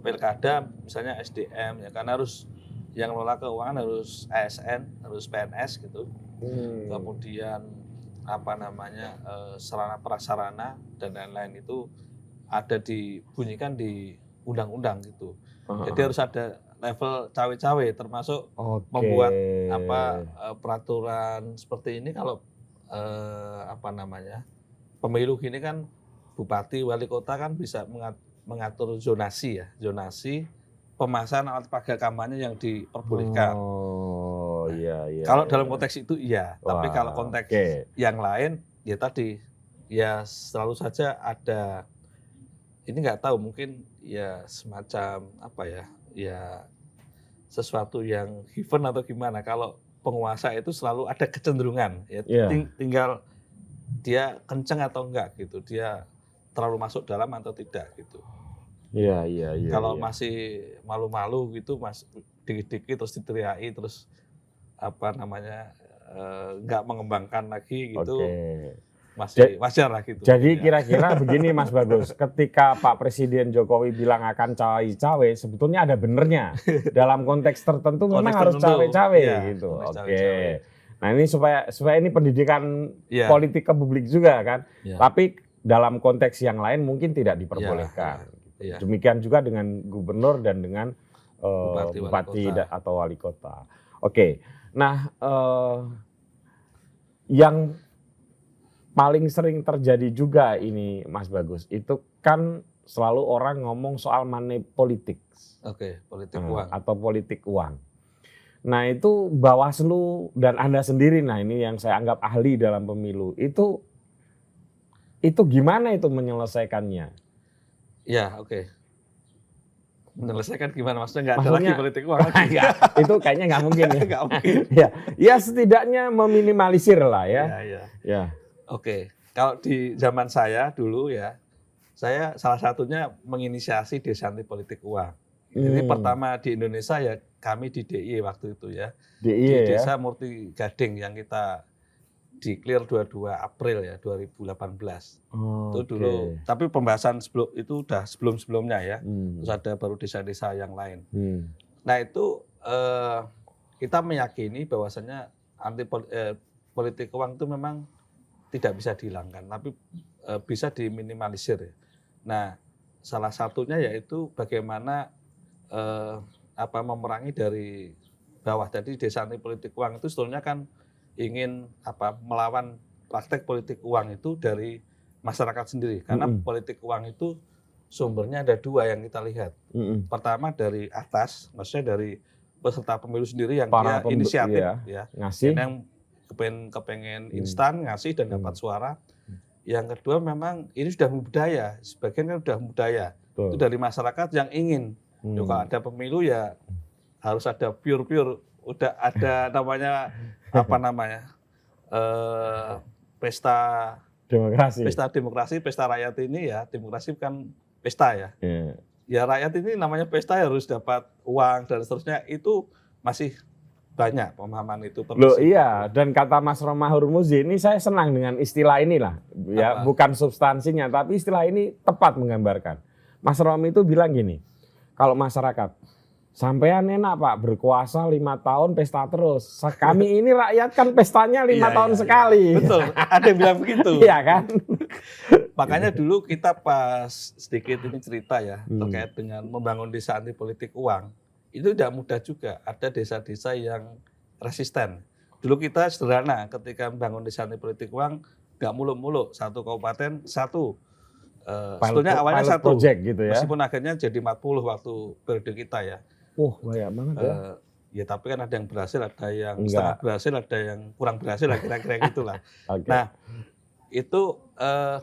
pilkada misalnya SDM ya kan harus yang mengelola keuangan harus ASN, harus PNS gitu. Hmm. Kemudian apa namanya eh, sarana prasarana dan lain-lain itu ada dibunyikan di undang-undang gitu. Jadi harus ada level cawe-cawe termasuk Oke. membuat apa eh, peraturan seperti ini kalau eh, apa namanya pemilu gini kan bupati wali kota kan bisa mengat- mengatur zonasi ya zonasi pemasangan alat peraga kampanye yang diperbolehkan. Oh iya iya. kalau iya. dalam konteks itu iya, tapi Wah, kalau konteks Oke. yang lain ya tadi ya selalu saja ada ini nggak tahu mungkin ya semacam apa ya ya sesuatu yang given atau gimana kalau penguasa itu selalu ada kecenderungan ya ting- tinggal dia kenceng atau enggak gitu dia terlalu masuk dalam atau tidak gitu Iya iya iya. kalau iya. masih malu-malu gitu mas dikit-dikit terus diteriaki terus apa namanya eh, nggak mengembangkan lagi gitu Oke. Masih wajar lah gitu. Jadi Ya. kira-kira begini Mas Bagus, ketika Pak Presiden Jokowi bilang akan cawe-cawe, sebetulnya ada benernya. Dalam konteks tertentu memang Konteks harus tertentu, cawe-cawe iya, gitu. Oke. cawe-cawe. Nah ini supaya supaya ini pendidikan Iya. politik ke publik juga kan. Iya. Tapi dalam konteks yang lain mungkin tidak diperbolehkan. Iya. Demikian juga dengan gubernur dan dengan eh, Bupati, bupati, wali atau wali kota. Oke. Nah, eh, yang paling sering terjadi juga ini Mas Bagus, itu kan selalu orang ngomong soal money politik Oke, politik eh, uang. atau politik uang. Nah, itu Bawaslu dan Anda sendiri nah ini yang saya anggap ahli dalam pemilu. Itu itu gimana itu menyelesaikannya? Ya, oke. Menyelesaikan gimana maksudnya nggak ada lagi politik uang lagi. Enggak, itu kayaknya nggak mungkin ya. Nggak mungkin. ya, ya setidaknya meminimalisir lah ya. Ya, ya. Ya. Oke, kalau di zaman saya dulu ya, saya salah satunya menginisiasi desa anti politik uang. Jadi Hmm. pertama di Indonesia ya kami di DIY waktu itu ya. Di, di ya. Desa Murti Gading yang kita di clear 22 April ya 2018. Itu Oke. dulu. Tapi pembahasan sebelum itu udah sebelum-sebelumnya ya. Hmm. Terus ada baru desa-desa yang lain. Hmm. Nah, itu eh, kita meyakini bahwasannya anti eh, politik uang itu memang tidak bisa dihilangkan, tapi eh, bisa diminimalisir. ya. Nah, salah satunya yaitu bagaimana eh, apa memerangi dari bawah. Jadi desa anti politik uang itu sebetulnya kan ingin apa melawan praktek politik uang itu dari masyarakat sendiri, karena Mm-mm. politik uang itu sumbernya ada dua yang kita lihat. Mm-mm. Pertama dari atas, maksudnya dari peserta pemilu sendiri yang Para dia inisiatif iya. ya Ngasih. yang kepengen kepengen Hmm. instan ngasih dan Hmm. dapat suara. Yang kedua memang ini sudah budaya, sebagian kan sudah budaya. Betul. Itu dari masyarakat yang ingin. Hmm. Ya, kalau ada pemilu ya harus ada pure-pure, udah ada namanya apa namanya? eh pesta Demokrasi. pesta demokrasi, pesta rakyat ini ya, demokrasi kan pesta ya. Iya. Ya rakyat ini namanya pesta harus dapat uang dan seterusnya itu masih banyak pemahaman itu Loh permisi. iya, dan kata Mas Roma Hurmuzi ini saya senang dengan istilah inilah. Ya, Apa? bukan substansinya, tapi istilah ini tepat menggambarkan. Mas Romi itu bilang gini, kalau masyarakat, sampean enak Pak, berkuasa lima tahun pesta terus. Kami ini rakyat kan pestanya lima Iya, tahun iya, sekali. iya. Betul, ada yang bilang begitu. Iya kan? Makanya dulu kita pas sedikit ini cerita ya Hmm. terkait dengan membangun desa anti politik uang. Itu tidak mudah juga. Ada desa-desa yang resisten. Dulu kita sederhana ketika membangun desa anti politik uang nggak muluk-muluk satu kabupaten satu. Eh, sebetulnya awalnya pilot satu. project gitu ya. Meskipun akhirnya jadi 40 waktu periode kita ya. Wah, banyak banget ya. Eh, ya tapi kan ada yang berhasil, ada yang Enggak. setengah berhasil, ada yang kurang berhasil kira-kira gitulah. Oke. Nah, itu eh,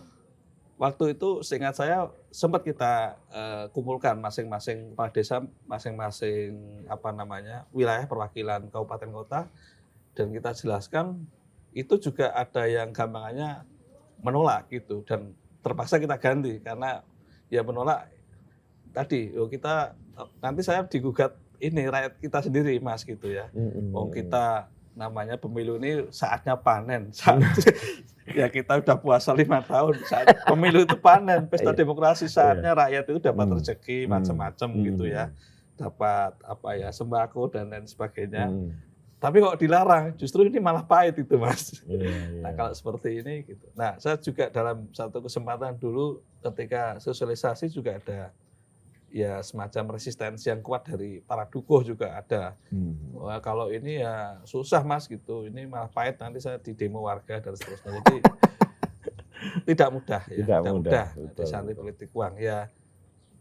waktu itu seingat saya sempat kita eh, kumpulkan masing-masing kepala desa, masing-masing apa namanya wilayah perwakilan kabupaten kota, dan kita jelaskan itu juga ada yang gampangannya menolak gitu. Dan terpaksa kita ganti karena ya menolak tadi oh kita nanti saya digugat ini rakyat kita sendiri mas gitu ya. Mm-mm. Oh kita namanya pemilu ini saatnya panen. Saat, ya kita udah puasa lima tahun. Saat pemilu itu panen, pesta Iya. demokrasi saatnya rakyat itu dapat Hmm. rezeki Hmm. macam-macam gitu ya, dapat apa ya sembako dan lain sebagainya. Mm. Tapi kok dilarang, justru ini malah pahit itu mas. Iya, iya. Nah kalau seperti ini gitu. Nah saya juga dalam satu kesempatan dulu ketika sosialisasi juga ada ya semacam resistensi yang kuat dari para dukuh juga ada. Mm. Wah kalau ini ya susah mas gitu, ini malah pahit nanti saya di demo warga dan seterusnya. Jadi tidak mudah ya, Tidak mudah, betul, desa anti betul. politik uang ya.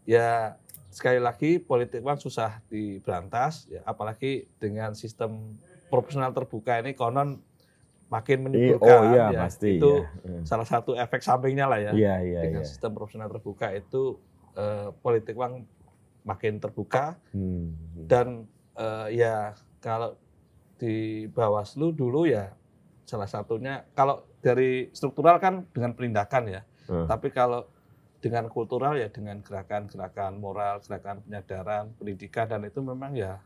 Ya sekali lagi politik uang susah diberantas, ya apalagi dengan sistem proporsional terbuka ini konon makin menimbulkan. oh iya ya. pasti. Itu ya. salah satu efek sampingnya lah ya. Iya, iya, dengan iya. sistem proporsional terbuka itu eh, politik uang makin terbuka Hmm. dan eh, ya kalau di Bawaslu dulu ya salah satunya kalau dari struktural kan dengan penindakan ya Hmm. tapi kalau dengan kultural ya dengan gerakan-gerakan moral gerakan penyadaran pendidikan dan itu memang ya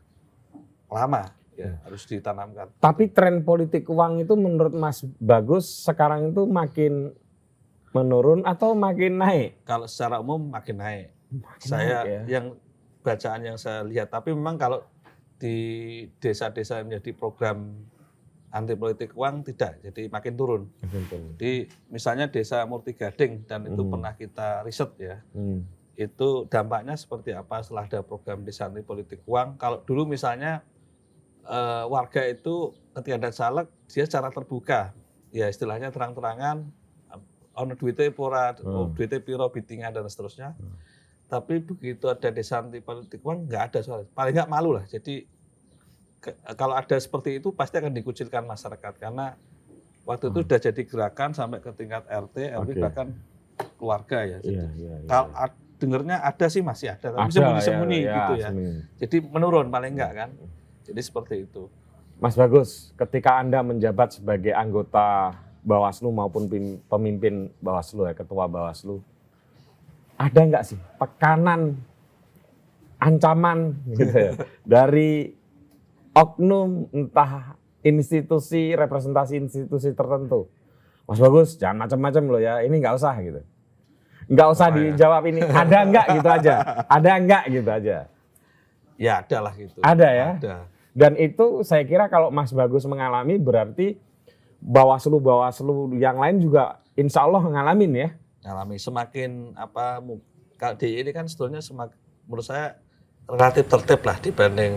lama ya harus ditanamkan Tapi tren politik uang itu menurut Mas Bagus sekarang itu makin menurun atau makin naik? kalau secara umum makin naik Makin saya naik ya. yang bacaan yang saya lihat tapi memang kalau di desa-desa yang menjadi program anti politik uang tidak jadi makin turun Makin turun. Di misalnya desa Murti Gading dan itu Hmm. pernah kita riset ya. Hmm. Itu dampaknya seperti apa setelah ada program desa anti politik uang. Kalau dulu misalnya eh, warga itu ketika ada caleg dia secara terbuka ya istilahnya terang-terangan ono duitnya pura, oh, Hmm. duitnya piro bitingan dan seterusnya. Hmm. Tapi begitu ada desa anti politik uang nggak ada soal. Paling nggak malu lah. Jadi ke- kalau ada seperti itu pasti akan dikucilkan masyarakat karena waktu itu Hmm. sudah jadi gerakan sampai ke tingkat RT, RW Oke. bahkan keluarga ya. Jadi Iya, iya, iya. kalau ad- dengernya ada sih masih ada, tapi sembunyi-sembunyi ya, gitu ya, ya. sembunyi. Jadi menurun paling enggak kan. Jadi seperti itu. Mas Bagus, ketika Anda menjabat sebagai anggota Bawaslu maupun pemimpin Bawaslu ya, ketua Bawaslu, ada nggak sih tekanan, ancaman gitu ya, dari oknum entah institusi, representasi institusi tertentu? Mas Bagus, jangan macam-macam loh ya, ini nggak usah gitu. Nggak usah ya? dijawab ini, ada nggak gitu aja, ada nggak gitu aja. Ya ada lah gitu. Ada ya? Ada. Dan itu saya kira kalau Mas Bagus mengalami berarti Bawaslu-Bawaslu yang lain juga insya Allah ngalamin ya. Ngalami semakin apa DIY ini kan sebetulnya semakin menurut saya relatif tertib lah dibanding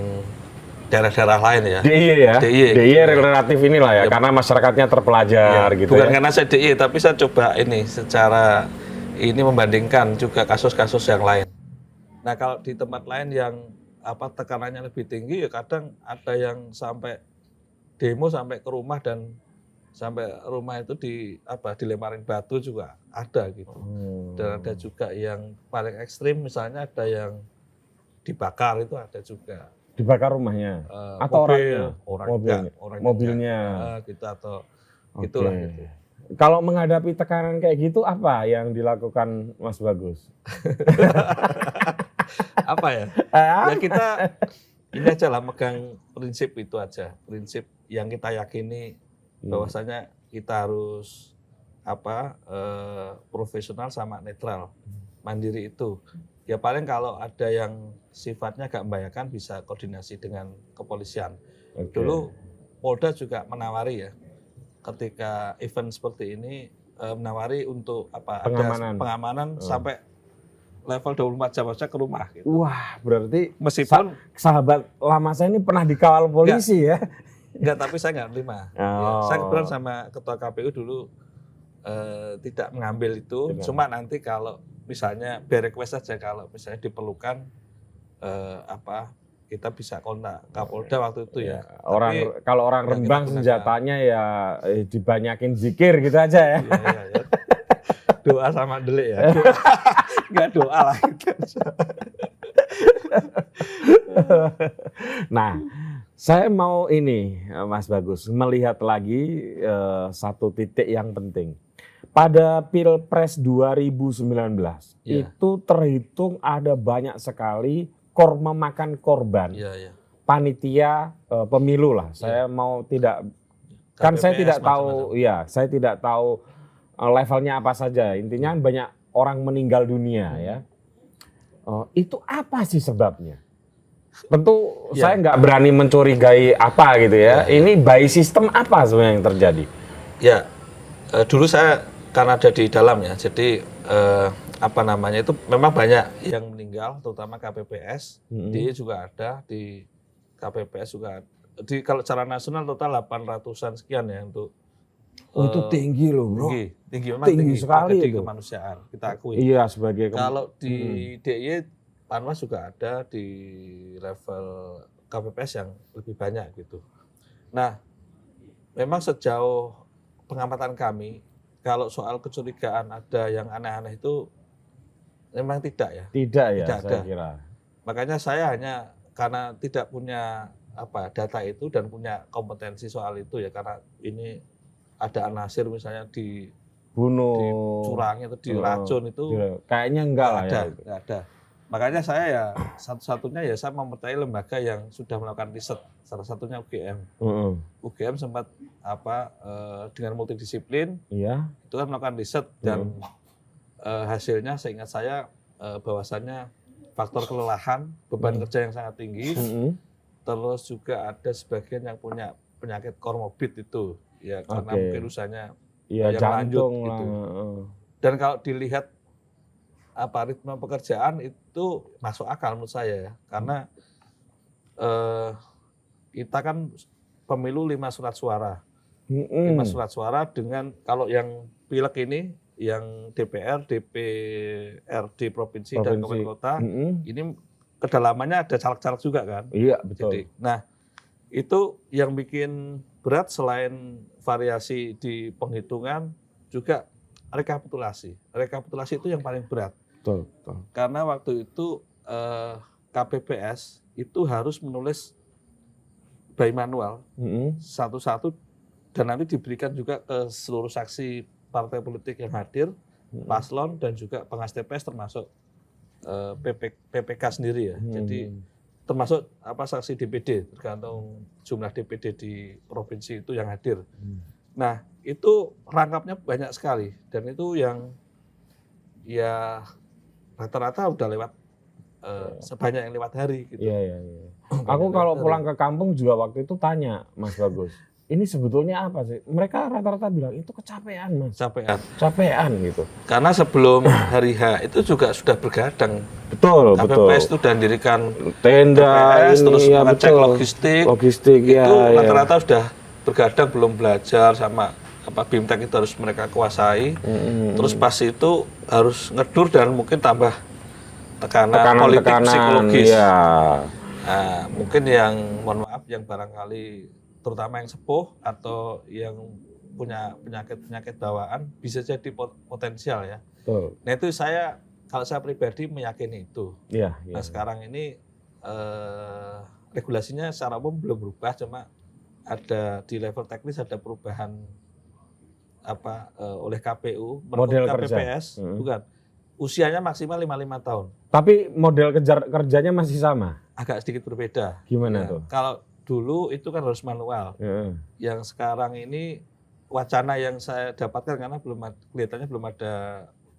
daerah-daerah lain ya. DIY ya. DIY. DIY relatif inilah ya, Ya. karena masyarakatnya terpelajar Ya, gitu bukan ya. karena saya DIY tapi saya coba ini secara ini membandingkan juga kasus-kasus yang lain. Nah kalau di tempat lain yang apa tekanannya lebih tinggi ya kadang ada yang sampai demo sampai ke rumah dan sampai rumah itu di apa dilemparin batu juga ada gitu. Hmm. Dan ada juga yang paling ekstrim misalnya ada yang dibakar itu ada juga. Dibakar rumahnya. Eh, Atau mobil, orangnya? orang Mobilnya. enggak, orangnya Mobilnya. enggak. Eh, gitu atau Oke. itulah gitu. Kalau menghadapi tekanan kayak gitu apa yang dilakukan Mas Bagus? apa ya? Ya kita ini aja lah megang prinsip itu aja prinsip yang kita yakini. Bahwasanya kita harus apa eh, profesional sama netral mandiri itu ya paling kalau ada yang sifatnya agak membahayakan bisa koordinasi dengan kepolisian Oke. dulu Polda juga menawari ya ketika event seperti ini eh, menawari untuk apa Pengamanan. ada pengamanan Hmm. sampai level 24 jam saja ke rumah gitu. Wah, berarti meskipun sahabat lama saya ini pernah dikawal polisi ya. Enggak, tapi saya nggak terima. Ya, Oh. saya kebetulan sama ketua KPU dulu eh, tidak mengambil itu. Tidak. Cuma nanti kalau misalnya biar request saja kalau misalnya diperlukan eh, apa kita bisa kontak Kapolda waktu itu ya. Orang Tapi- kalau orang kita Rembang senjatanya ya eh, dibanyakin zikir gitu aja ya. Iya, iya, iya. Doa sama delik ya. Enggak doa lah. Nah, saya mau ini eh, Mas Bagus melihat lagi eh, satu titik yang penting. Pada Pilpres 2019 Iya. itu terhitung ada banyak sekali kor memakan korban Iya, iya. panitia eh, pemilu lah. Saya mau tidak kan saya KPPS tidak tahu macam-macam. ya, saya tidak tahu levelnya apa saja. Intinya banyak orang meninggal dunia Hmm. ya. Oh, itu apa sih sebabnya? Tentu Ya. saya nggak berani mencurigai apa gitu ya. Ya, Ini by system apa sebenarnya yang terjadi? Ya, eh, dulu saya karena ada di dalam ya, jadi eh, apa namanya itu memang banyak yang meninggal, terutama KPPS. Mm-mm. Di juga ada di KPPS juga. Di kalau secara nasional total 800-an sekian ya untuk Oh, itu eh, tinggi loh, bro. tinggi, tinggi memang Tinggi tinggi, sekali itu. kemanusiaan kita akui. Iya sebagai Kalau di DIY Panwas juga ada di level KPPS yang lebih banyak gitu. Nah, memang sejauh pengamatan kami, kalau soal kecurigaan ada yang aneh-aneh itu memang tidak ya. tidak ya Tidak saya ada. kira. Makanya saya hanya karena tidak punya apa data itu dan punya kompetensi soal itu ya karena ini ada anasir misalnya di Bunuh. dicurangi atau Oh, diracun itu Iya, Kayaknya enggak lah ada, ya. nggak ada. Makanya saya ya satu-satunya ya saya mempercayai lembaga yang sudah melakukan riset. Salah satunya UGM. Heeh. UGM sempat apa eh, dengan multidisiplin Iya. itu kan melakukan riset dan eh, hasilnya seingat saya eh, bahwasannya faktor kelelahan, beban Hmm. kerja yang sangat tinggi, Heeh. terus juga ada sebagian yang punya penyakit komorbid itu ya karena Oke. mungkin usahanya yang jantung lanjut lah. gitu. dan kalau dilihat apa ritme pekerjaan itu masuk akal menurut saya ya karena eh, kita kan pemilu lima surat suara lima surat suara dengan kalau yang pileg ini yang DPR DPRD provinsi, dan Provinsi. kabupaten kota Mm-mm. ini kedalamannya ada caleg-caleg juga kan Iya betul. jadi nah itu yang bikin berat selain variasi di penghitungan juga rekapitulasi rekapitulasi itu yang paling berat betul, betul. karena waktu itu eh, KPPS itu harus menulis by manual Mm-mm. satu-satu dan nanti diberikan juga ke seluruh saksi partai politik yang hadir, Mm-mm. paslon dan juga pengas TPS termasuk eh, PP, PPK sendiri ya. Hmm. Jadi termasuk apa saksi DPD tergantung jumlah DPD di provinsi itu yang hadir. Hmm. Nah itu rangkapnya banyak sekali dan itu yang ya rata-rata udah lewat eh, sebanyak yang lewat hari gitu. Iya, iya, iya. Aku kalau hari. pulang ke kampung juga waktu itu tanya, Mas Bagus. Ini sebetulnya apa sih? Mereka rata-rata bilang itu kecapean, Mas. Capean. Capean gitu. Karena sebelum hari H itu juga sudah bergadang. Betul, betul. KPPS itu dan dirikan Tenda TPS, ini terus ya mengecek betul. logistik. Logistik ya. itu ya. rata-rata sudah bergadang belum belajar sama apa BIMTEK itu harus mereka kuasai. Mm-mm. Terus pas itu harus ngedur dan mungkin tambah tekanan, tekanan politik tekanan psikologis. ya. Nah, mungkin yang mohon maaf yang barangkali terutama yang sepuh atau yang punya penyakit-penyakit bawaan bisa jadi pot- potensial ya. Betul. Nah itu saya kalau saya pribadi meyakini itu. Iya, iya. Nah sekarang ini eh, regulasinya secara umum belum berubah, cuma ada di level teknis ada perubahan apa eh, oleh KPU Model kerja. KPPS Hmm. bukan usianya maksimal 55 tahun. Tapi model kejar kerjanya masih sama. Agak sedikit berbeda. Gimana Ya, tuh? Kalau dulu itu kan harus manual. Heeh. Yang sekarang ini wacana yang saya dapatkan karena belum kelihatannya belum ada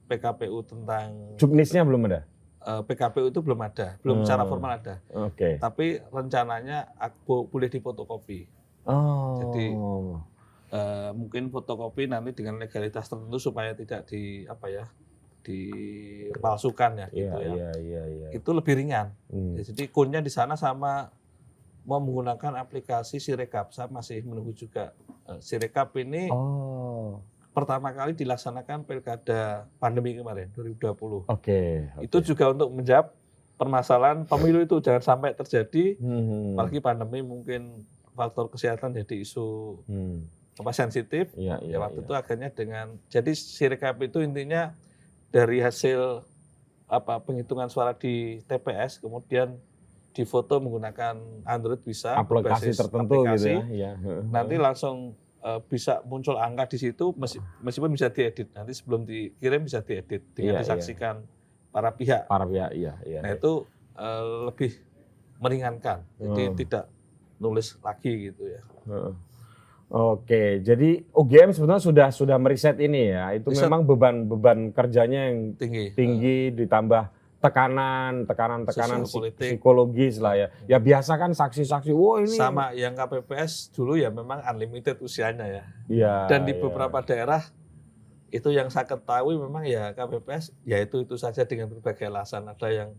PKPU tentang Juknisnya belum ada. eh, PKPU itu belum ada, belum Hmm. secara formal ada. Oke. Tapi rencananya ak- bo- boleh difotokopi. Oh. Jadi, Eh, mungkin fotokopi nanti dengan legalitas tertentu supaya tidak di apa ya dipalsukan ya Iya, gitu ya. iya, iya, iya. Itu lebih ringan. Hmm. Ya, jadi kunnya di sana sama mau menggunakan aplikasi Sirekap. Saya masih menunggu juga. Eh, Sirekap ini Oh. pertama kali dilaksanakan pilkada pandemi kemarin 2020. Oke. Itu juga untuk menjawab permasalahan pemilu itu jangan sampai terjadi Hmm. apalagi pandemi mungkin faktor kesehatan jadi isu Hmm. Apa sensitif Iya, iya. ya waktu iya. itu akhirnya dengan jadi Sirekap itu intinya dari hasil apa penghitungan suara di TPS kemudian difoto menggunakan Android bisa aplikasi tertentu aplikasi, gitu ya. Iya. heeh. nanti langsung eh, bisa muncul angka di situ meski- meskipun bisa diedit nanti sebelum dikirim bisa diedit dengan iya. disaksikan para pihak para pihak iya, iya. nah itu eh, lebih meringankan jadi Hmm. tidak nulis lagi gitu ya Heeh. Oke, jadi UGM sebenarnya sudah sudah meriset ini ya. Itu Riset. memang beban beban kerjanya yang tinggi tinggi ditambah tekanan, tekanan, tekanan politik. psikologis lah ya. Ya biasa kan saksi-saksi, wah ini sama yang KPPS dulu ya memang unlimited usianya ya. Iya, Dan di iya. beberapa daerah itu yang saya ketahui memang ya KPPS ya itu itu saja dengan berbagai alasan. Ada yang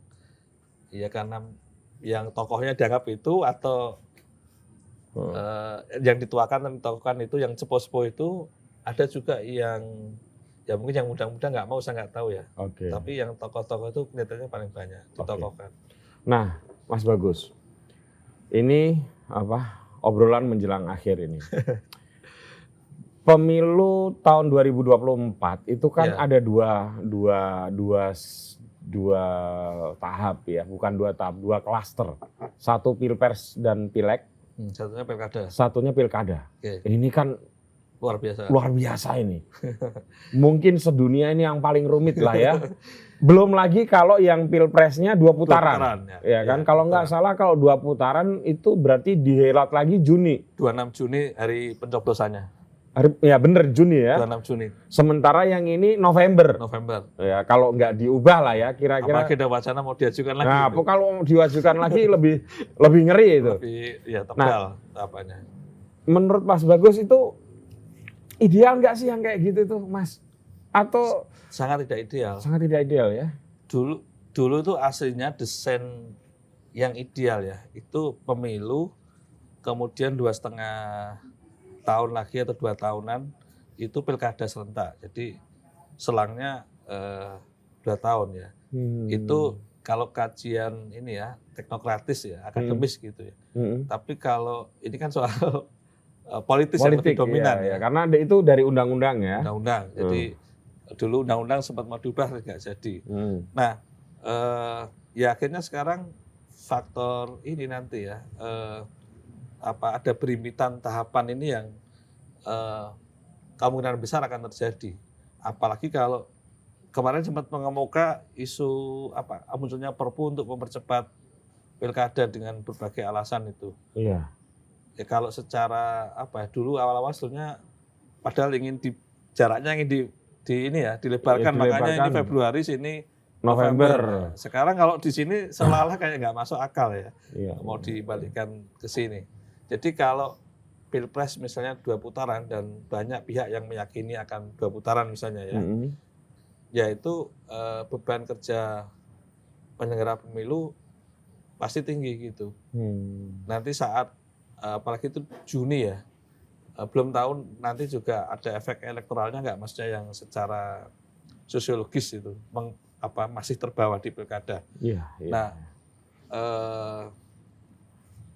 ya karena yang tokohnya dianggap itu atau Heeh. eh, yang dituakan dan ditokohkan itu yang sepo-sepo itu ada juga yang ya mungkin yang muda-muda nggak mau saya nggak tahu ya. Oke. Tapi yang tokoh-tokoh itu kelihatannya paling banyak ditokohkan. Nah, Mas Bagus, ini apa obrolan menjelang akhir ini. Pemilu tahun 2024 itu kan Iya. ada dua dua dua dua tahap ya, bukan dua tahap, dua klaster. Satu pilpres dan pileg, Hmm, satunya pilkada. satunya pilkada. Oke, Ini kan luar biasa. luar biasa ini. Mungkin sedunia ini yang paling rumit lah ya. Belum lagi kalau yang pilpresnya dua putaran. Ya kan, kalau nggak salah kalau dua putaran itu berarti dihelat lagi Juni. 26 Juni hari pencoblosannya. Hari- Ya bener Juni ya. 26 Juni Sementara yang ini November. November. Ya kalau nggak diubah lah ya kira-kira. Apalagi ada wacana mau diajukan lagi. Nah, itu. kalau diwajukan lagi lebih lebih ngeri itu. Lebih ya tebal apanya. Menurut Mas Bagus itu ideal nggak sih yang kayak gitu tuh, Mas? Atau Sangat tidak ideal. sangat tidak ideal ya? Dulu dulu itu aslinya desain yang ideal ya. Itu pemilu kemudian dua setengah tahun lagi atau dua tahunan itu pilkada serentak. Jadi selangnya eh, dua tahun ya. Hmm. Itu kalau kajian ini ya teknokratis ya akademis gitu ya. Hmm. Tapi kalau ini kan soal eh, politis yang lebih politik dominan ya, ya, karena itu dari undang-undang ya. undang-undang. Jadi dulu undang-undang sempat mau diubah nggak jadi. Hmm. Nah, eh, ya akhirnya sekarang faktor ini nanti ya eh, apa ada berimpitan tahapan ini yang eh, kemungkinan besar akan terjadi. Apalagi kalau kemarin sempat mengemuka isu apa munculnya Perpu untuk mempercepat pilkada dengan berbagai alasan itu. Iya. Ya kalau secara apa ya, dulu awal-awal sebetulnya padahal ingin di jaraknya ingin di, di ini ya dilebarkan, Ya, makanya ini dilebarkan. Februari sini November. Sekarang kalau di sini seolah-olah kayak nggak masuk akal ya, Iya. mau dibalikkan ke sini. Jadi kalau pilpres misalnya dua putaran dan banyak pihak yang meyakini akan dua putaran misalnya ya, Mm-mm. yaitu eh, beban kerja penyelenggara pemilu pasti tinggi gitu. Hmm. Nanti saat eh, apalagi itu Juni ya, eh, belum tahu nanti juga ada efek elektoralnya nggak, maksudnya yang secara sosiologis itu meng- apa masih terbawa di pilkada. Iya, iya. Nah, eh,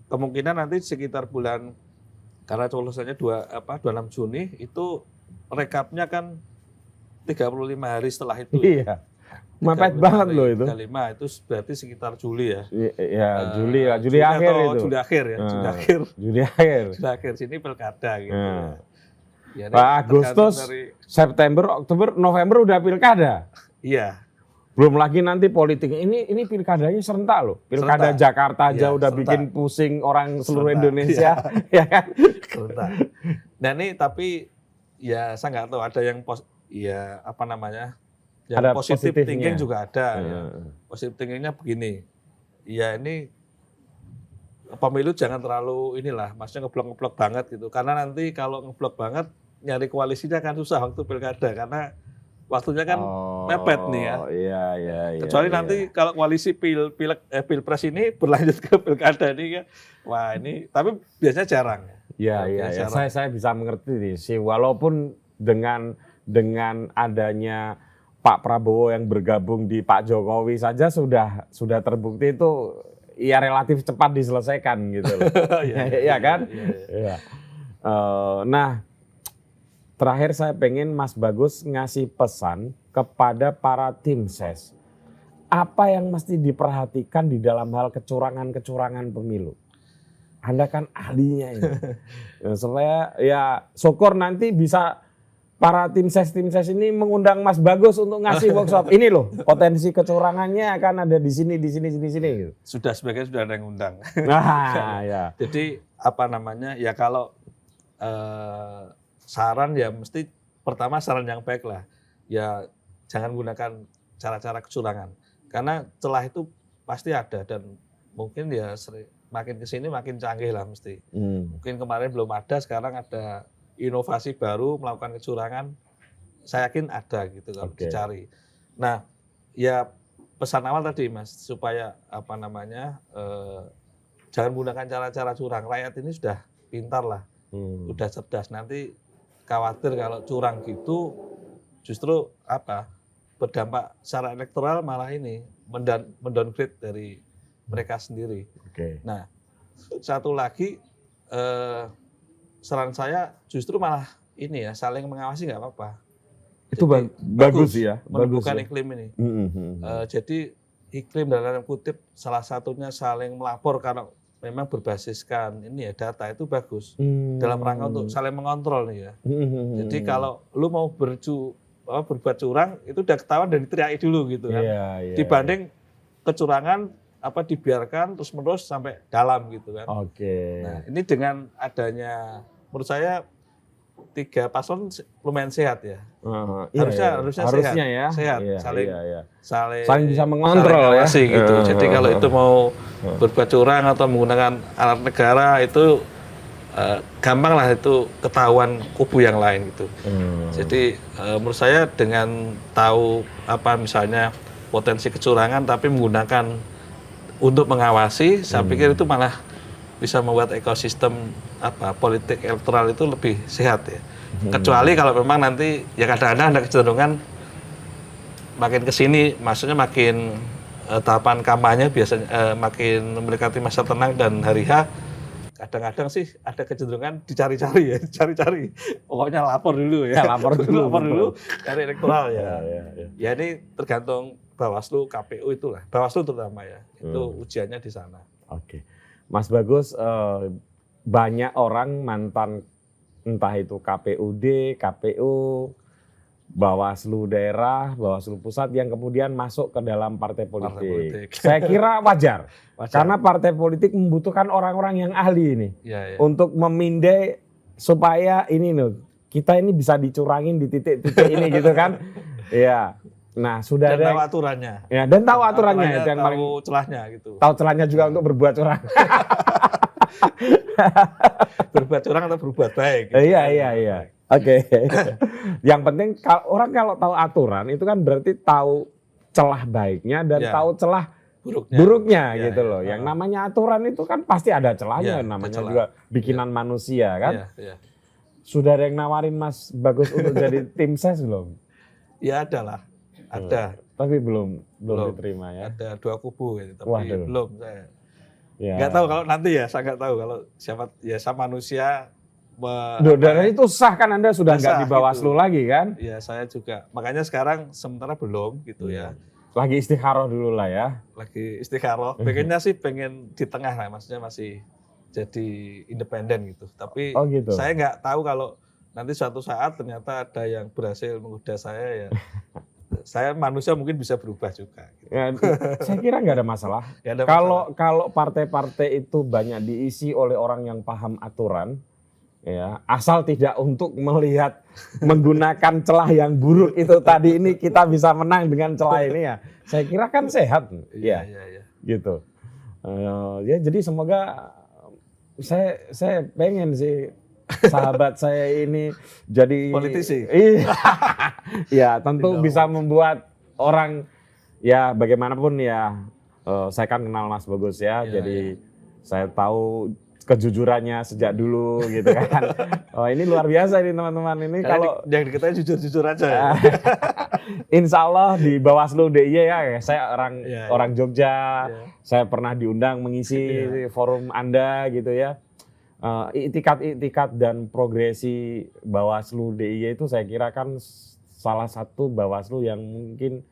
kemungkinan nanti sekitar bulan karena colosannya dua apa 26 Juni itu rekapnya kan 35 hari setelah itu. iya. Mepet 35 banget loh itu. 35 itu berarti sekitar Juli ya. Iya, Eh, Juli ya, Juli, akhir atau itu. Juli akhir ya, Juli Ah. akhir. Juli akhir. Juli akhir sini pilkada gitu. Nah. Ya, Pak Agustus, dari- September, Oktober, November udah pilkada. iya. Belum lagi nanti politik. Ini ini pilkadanya serentak loh. Pilkada Serentak. Jakarta aja Iya, udah serentak. bikin pusing orang seluruh Serentak, Indonesia, ya kan? sebentar. Nah ini tapi ya saya nggak tahu ada yang pos, ya apa namanya yang Ada positif thinking juga ada. ya. Heeh. Positif thinkingnya begini, ya ini pemilu jangan terlalu inilah, maksudnya ngeblok-ngeblok banget gitu. Karena nanti kalau ngeblok banget nyari koalisinya akan susah waktu pilkada karena waktunya kan mepet nih ya. Oh, Iya, iya, iya. Kecuali iya. nanti kalau koalisi pil pilek eh, pilpres ini berlanjut ke pilkada ini kan, wah ini tapi biasanya jarang. Iya, iya, iya. Saya saya bisa mengerti nih sih walaupun dengan dengan adanya Pak Prabowo yang bergabung di Pak Jokowi saja sudah sudah terbukti itu ya relatif cepat diselesaikan gitu loh. Iya kan? Iya, iya. Iya. Eh, nah, terakhir saya pengen Mas Bagus ngasih pesan kepada para tim ses. Apa yang mesti diperhatikan di dalam hal kecurangan-kecurangan pemilu? Anda kan ahlinya ini. Ya, supaya ya syukur nanti bisa para tim ses tim ses ini mengundang Mas Bagus untuk ngasih workshop. Ini loh potensi kecurangannya akan ada di sini di sini sini sini gitu. Sudah sebagian sudah ada yang undang. Nah, ya. Jadi apa namanya ya kalau eh, saran ya mesti pertama saran yang baik lah. Ya jangan gunakan cara-cara kecurangan karena celah itu pasti ada dan mungkin ya seri- makin ke sini makin canggih lah mesti. Hmm. Mungkin kemarin belum ada, sekarang ada inovasi baru melakukan kecurangan. Saya yakin ada gitu kalau Oke. dicari. Nah, ya pesan awal tadi mas supaya apa namanya eh, jangan gunakan cara-cara curang. Rakyat ini sudah pintar lah, Hmm. sudah cerdas. Nanti khawatir kalau curang gitu justru apa berdampak secara elektoral malah ini mendan- mendowngrade dari mereka sendiri. Oke. Nah, satu lagi eh, saran saya justru malah ini ya saling mengawasi nggak apa-apa. Itu Jadi, ba- bagus ya, bagus menumbuhkan ya. iklim ini. Hmm, hmm. Eh, jadi iklim dalam kutip salah satunya saling melapor kalau memang berbasiskan ini ya data itu bagus Hmm. dalam rangka untuk saling mengontrol nih ya. Hmm, hmm, hmm. Jadi kalau lu mau bercu apa, berbuat curang itu udah ketahuan dan diteriaki dulu gitu kan. Iya, iya, Dibanding kecurangan apa dibiarkan terus menerus sampai dalam gitu kan. Oke. Nah, ini dengan adanya menurut saya tiga paslon lumayan sehat ya. Heeh, iya, harusnya- iya. harusnya harusnya sehat. ya. Sehat, Iya, saling- iya, iya. Saling Saling bisa mengontrol saling ya. gitu. Heeh, Jadi kalau itu mau berbuat curang atau menggunakan alat negara itu eh, gampang lah itu ketahuan kubu yang lain gitu. Hmm. Jadi eh, menurut saya dengan tahu apa misalnya potensi kecurangan tapi menggunakan untuk mengawasi, saya Hmm. pikir itu malah bisa membuat ekosistem apa politik elektoral itu lebih sehat ya. Hmm. Kecuali kalau memang nanti ya kadang-kadang ada kecenderungan makin ke sini, maksudnya makin eh, tahapan kampanye biasanya eh, makin mendekati masa tenang dan hari H kadang-kadang sih ada kecenderungan dicari-cari ya, dicari-cari. Pokoknya lapor dulu ya. Ya, lapor dulu, lapor dulu cari elektoral ya. Ya, ya, ya. Ya ini tergantung Bawaslu, KPU itulah. Bawaslu terutama ya. Itu Hmm. ujiannya di sana. Oke, Mas Bagus, eh, banyak orang mantan entah itu KPUD, KPU, Bawaslu daerah, Bawaslu pusat yang kemudian masuk ke dalam partai politik. politik. Saya kira wajar, Wajar. karena partai politik membutuhkan orang-orang yang ahli ini ya, ya. untuk memindai supaya ini loh kita ini bisa dicurangin di titik-titik ini gitu kan. Iya. Nah, sudah dan ada tahu aturannya. ya dan tahu aturannya itu yang tahu paling celahnya gitu. tahu celahnya juga untuk berbuat curang. Berbuat curang atau berbuat baik. gitu. Iya iya iya. Oke. yang penting kalau orang kalau tahu aturan itu kan berarti tahu celah baiknya dan Ya. tahu celah Buruknya. buruknya Iya, gitu loh. Yang Ah. namanya aturan itu kan pasti ada celahnya, ada namanya celah. juga bikinan manusia kan. Iya, iya. Sudah ada yang nawarin Mas Bagus untuk jadi tim ses belum? Ya ada lah. Ada. Tapi belum belum, Belum. diterima ya. Ada dua kubu gitu, tapi Waduh. belum saya. Ya. Nggak tahu kalau nanti ya, saya nggak tahu kalau siapa ya sama manusia me- Duh, dan ya, itu sah kan Anda sudah nggak di Bawaslu gitu. lagi kan? ya saya juga. Makanya sekarang sementara belum gitu ya. Lagi istikharah dulu lah ya. Lagi istikharah. Pengennya sih pengen di tengah lah, maksudnya masih jadi independen gitu. Tapi Oh gitu. saya nggak tahu kalau nanti suatu saat ternyata ada yang berhasil menggoda saya ya. saya manusia mungkin bisa berubah juga. gitu. Ya, saya kira nggak ada masalah. Ada Kalau kalau partai-partai itu banyak diisi oleh orang yang paham aturan, ya asal tidak untuk melihat menggunakan celah yang buruk itu tadi ini kita bisa menang dengan celah ini ya. Saya kira kan sehat, masalah. ya iya, iya. gitu. Eh, ya jadi semoga saya saya pengen sih sahabat saya ini jadi Politisi. Iya. ya tentu Tidak bisa membuat orang ya bagaimanapun ya eh, saya kan kenal Mas Bagus ya, Iya, jadi saya tahu kejujurannya sejak dulu gitu kan. oh ini luar biasa ini teman-teman ini Karena kalau di- yang diketahui jujur-jujur aja ya. Insya Allah di Bawaslu DIY ya, saya orang Iya, iya. orang Jogja, Iya. saya pernah diundang mengisi Iya. forum Anda gitu ya. Eh, Itikat-itikat dan progresi Bawaslu DIY itu saya kira kan salah satu Bawaslu yang mungkin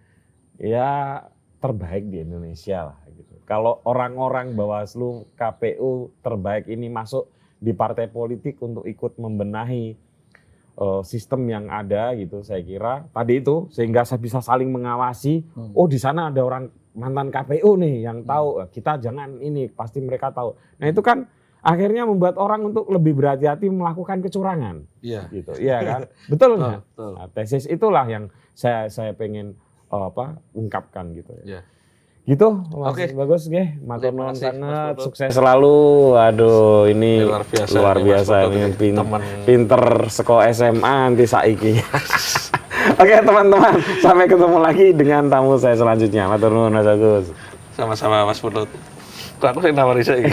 ya terbaik di Indonesia lah gitu. Kalau orang-orang Bawaslu KPU terbaik ini masuk di partai politik untuk ikut membenahi eh, sistem yang ada gitu saya kira tadi itu sehingga saya bisa saling mengawasi Hmm. oh di sana ada orang mantan KPU nih yang tahu Eh, kita jangan ini pasti mereka tahu nah itu kan akhirnya membuat orang untuk lebih berhati-hati melakukan kecurangan Iya. gitu iya kan betul nggak? betul. Nah, tesis itulah yang saya saya pengen eh, apa ungkapkan gitu ya Iya. gitu Mas Oke. bagus nggih matur nuwun sangat sukses selalu aduh ini luar biasa luar biasa ini ini. pin- Teman. pinter sekolah SMA nanti saiki Oke teman-teman sampai ketemu lagi dengan tamu saya selanjutnya matur nuwun Mas Agus Sama-sama Mas Putut. Kok aku yang nawari saya.